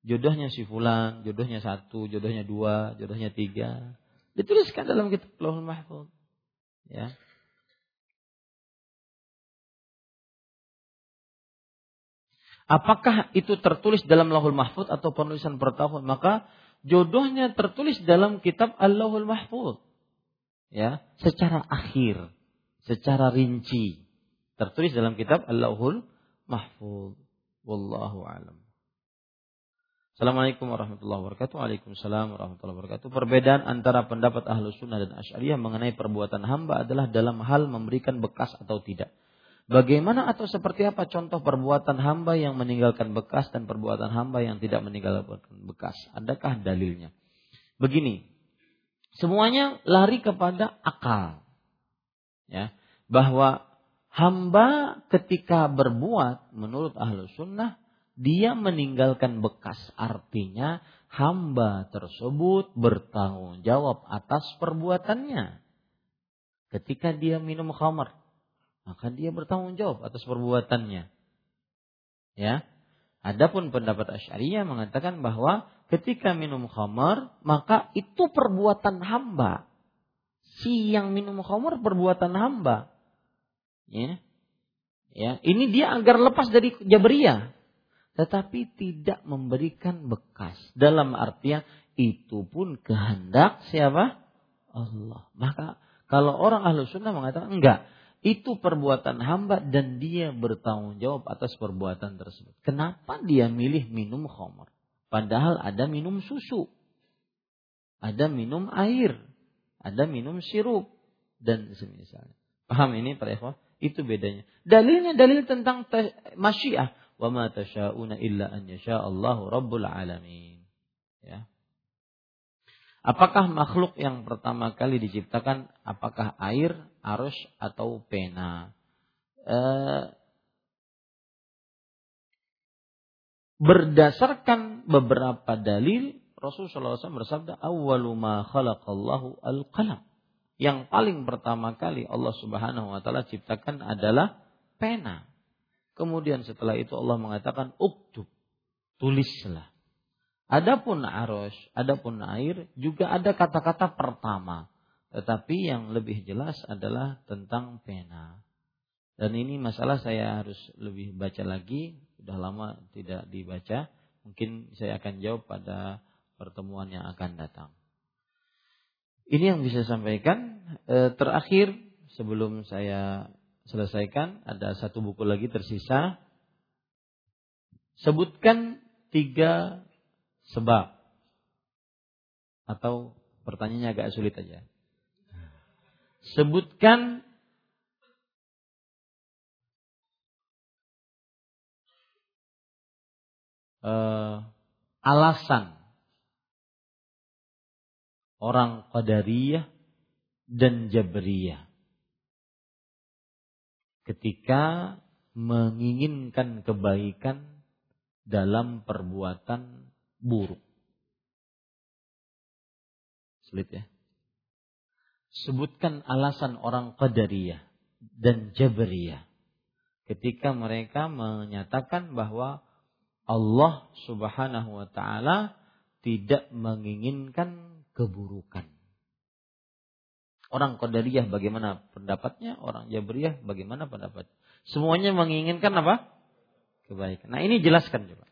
jodohnya si fulan, jodohnya satu, jodohnya dua, jodohnya tiga. Dituliskan dalam kitab Lauhul Mahfuz. Ya. Apakah itu tertulis dalam Lauhul Mahfuz atau penulisan per tahun? Maka jodohnya tertulis dalam kitab Allahul Mahfuz. Ya, secara akhir, secara rinci tertulis dalam kitab Allahul Mahfuz. Wallahu alam. Assalamualaikum warahmatullahi wabarakatuh. Waalaikumsalam warahmatullahi wabarakatuh. Perbedaan antara pendapat ahlu sunnah dan asyariah mengenai perbuatan hamba adalah dalam hal memberikan bekas atau tidak. Bagaimana atau seperti apa contoh perbuatan hamba yang meninggalkan bekas dan perbuatan hamba yang tidak meninggalkan bekas? Adakah dalilnya? Begini, semuanya lari kepada akal. Ya, bahwa hamba ketika berbuat menurut ahlu sunnah dia meninggalkan bekas. Artinya hamba tersebut bertanggung jawab atas perbuatannya. Ketika dia minum khamar, maka dia bertanggung jawab atas perbuatannya. Ya. Adapun pendapat Asy'ariyah mengatakan bahwa ketika minum khamar, maka itu perbuatan hamba. Si yang minum khamar perbuatan hamba. Ya. Ya, ini dia agar lepas dari Jabriyah. Tetapi tidak memberikan bekas. Dalam artian itu pun kehendak siapa? Allah. Maka kalau orang ahlu sunnah mengatakan enggak. Itu perbuatan hamba dan dia bertanggung jawab atas perbuatan tersebut. Kenapa dia milih minum khamar? Padahal ada minum susu. Ada minum air. Ada minum sirup. Dan semisalnya. Paham ini para ikhwah? Itu bedanya. Dalilnya dalil tentang masyiah. Wa ma tasha'una illa an yasha Allahu rabbul alamin. Ya. Apakah makhluk yang pertama kali diciptakan apakah air, arus atau pena? Eh, berdasarkan beberapa dalil Rasulullah SAW bersabda awwalu ma khalaqallahu al-qalam. Yang paling pertama kali Allah Subhanahu wa taala ciptakan adalah pena. Kemudian setelah itu Allah mengatakan uktub. Tulislah. Adapun arus, adapun air juga ada kata-kata pertama. Tetapi yang lebih jelas adalah tentang pena. Dan ini masalah saya harus lebih baca lagi. Sudah lama tidak dibaca. Mungkin saya akan jawab pada pertemuan yang akan datang. Ini yang bisa saya sampaikan. E, terakhir sebelum saya selesaikan ada satu buku lagi tersisa. Sebutkan tiga sebab atau pertanyaannya agak sulit aja. Sebutkan uh, alasan orang Qadariyah dan Jabriyah ketika menginginkan kebaikan dalam perbuatan buruk. Sulit ya. Sebutkan alasan orang Qadariyah dan Jabriyah ketika mereka menyatakan bahwa Allah Subhanahu wa taala tidak menginginkan keburukan. Orang Qadariyah bagaimana pendapatnya, orang Jabriyah bagaimana pendapat. Semuanya menginginkan apa? Kebaikan. Nah, ini jelaskan coba.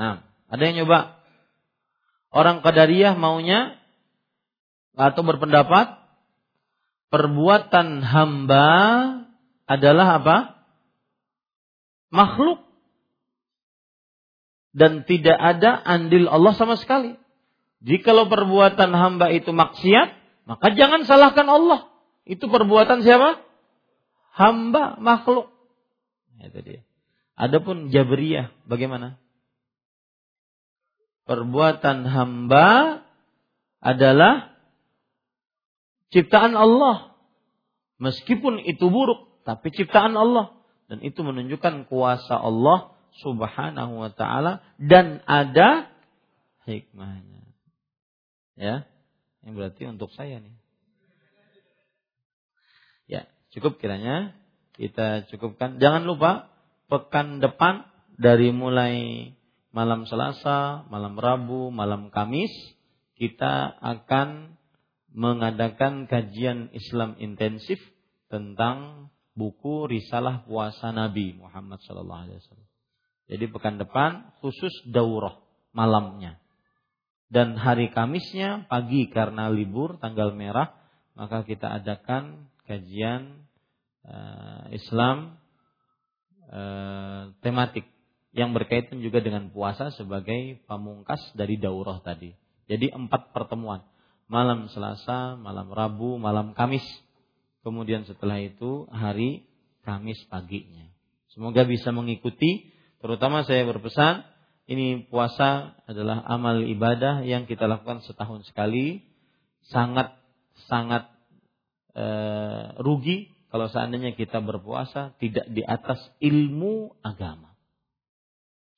Nah, ada yang nyoba? Orang Qadariyah maunya atau berpendapat perbuatan hamba adalah apa? Makhluk. Dan tidak ada andil Allah sama sekali. Jikalau perbuatan hamba itu maksiat, maka jangan salahkan Allah. Itu perbuatan siapa? Hamba, makhluk. Itu dia. Adapun Jabriyah bagaimana? perbuatan hamba adalah ciptaan Allah. Meskipun itu buruk, tapi ciptaan Allah. Dan itu menunjukkan kuasa Allah subhanahu wa ta'ala. Dan ada hikmahnya. Ya, yang berarti untuk saya nih. Ya, cukup kiranya. Kita cukupkan. Jangan lupa, pekan depan dari mulai malam Selasa, malam Rabu, malam Kamis kita akan mengadakan kajian Islam intensif tentang buku Risalah Puasa Nabi Muhammad sallallahu alaihi wasallam. Jadi pekan depan khusus daurah malamnya. Dan hari Kamisnya pagi karena libur tanggal merah maka kita adakan kajian uh, Islam uh, tematik yang berkaitan juga dengan puasa sebagai pamungkas dari daurah tadi. Jadi empat pertemuan. Malam Selasa, malam Rabu, malam Kamis. Kemudian setelah itu hari Kamis paginya. Semoga bisa mengikuti. Terutama saya berpesan, ini puasa adalah amal ibadah yang kita lakukan setahun sekali. Sangat sangat e, rugi kalau seandainya kita berpuasa tidak di atas ilmu agama.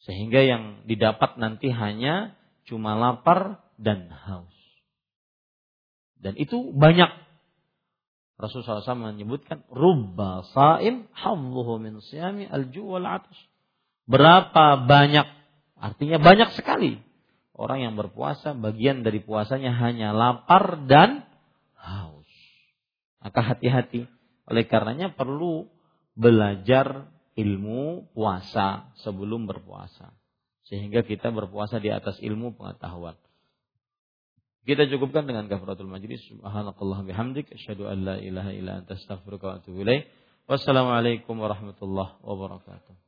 Sehingga yang didapat nanti hanya cuma lapar dan haus. Dan itu banyak. Rasulullah SAW menyebutkan rubba saim hawluhu min siyami alju wal atus. Berapa banyak artinya banyak sekali orang yang berpuasa bagian dari puasanya hanya lapar dan haus. Maka hati-hati Oleh karenanya perlu belajar ilmu puasa sebelum berpuasa. Sehingga kita berpuasa di atas ilmu pengetahuan. Kita cukupkan dengan kafaratul majlis. Subhanakallah bihamdik. Asyhadu an la ilaha illa anta astaghfiruka wa atubu ilaik. Wassalamualaikum warahmatullahi wabarakatuh.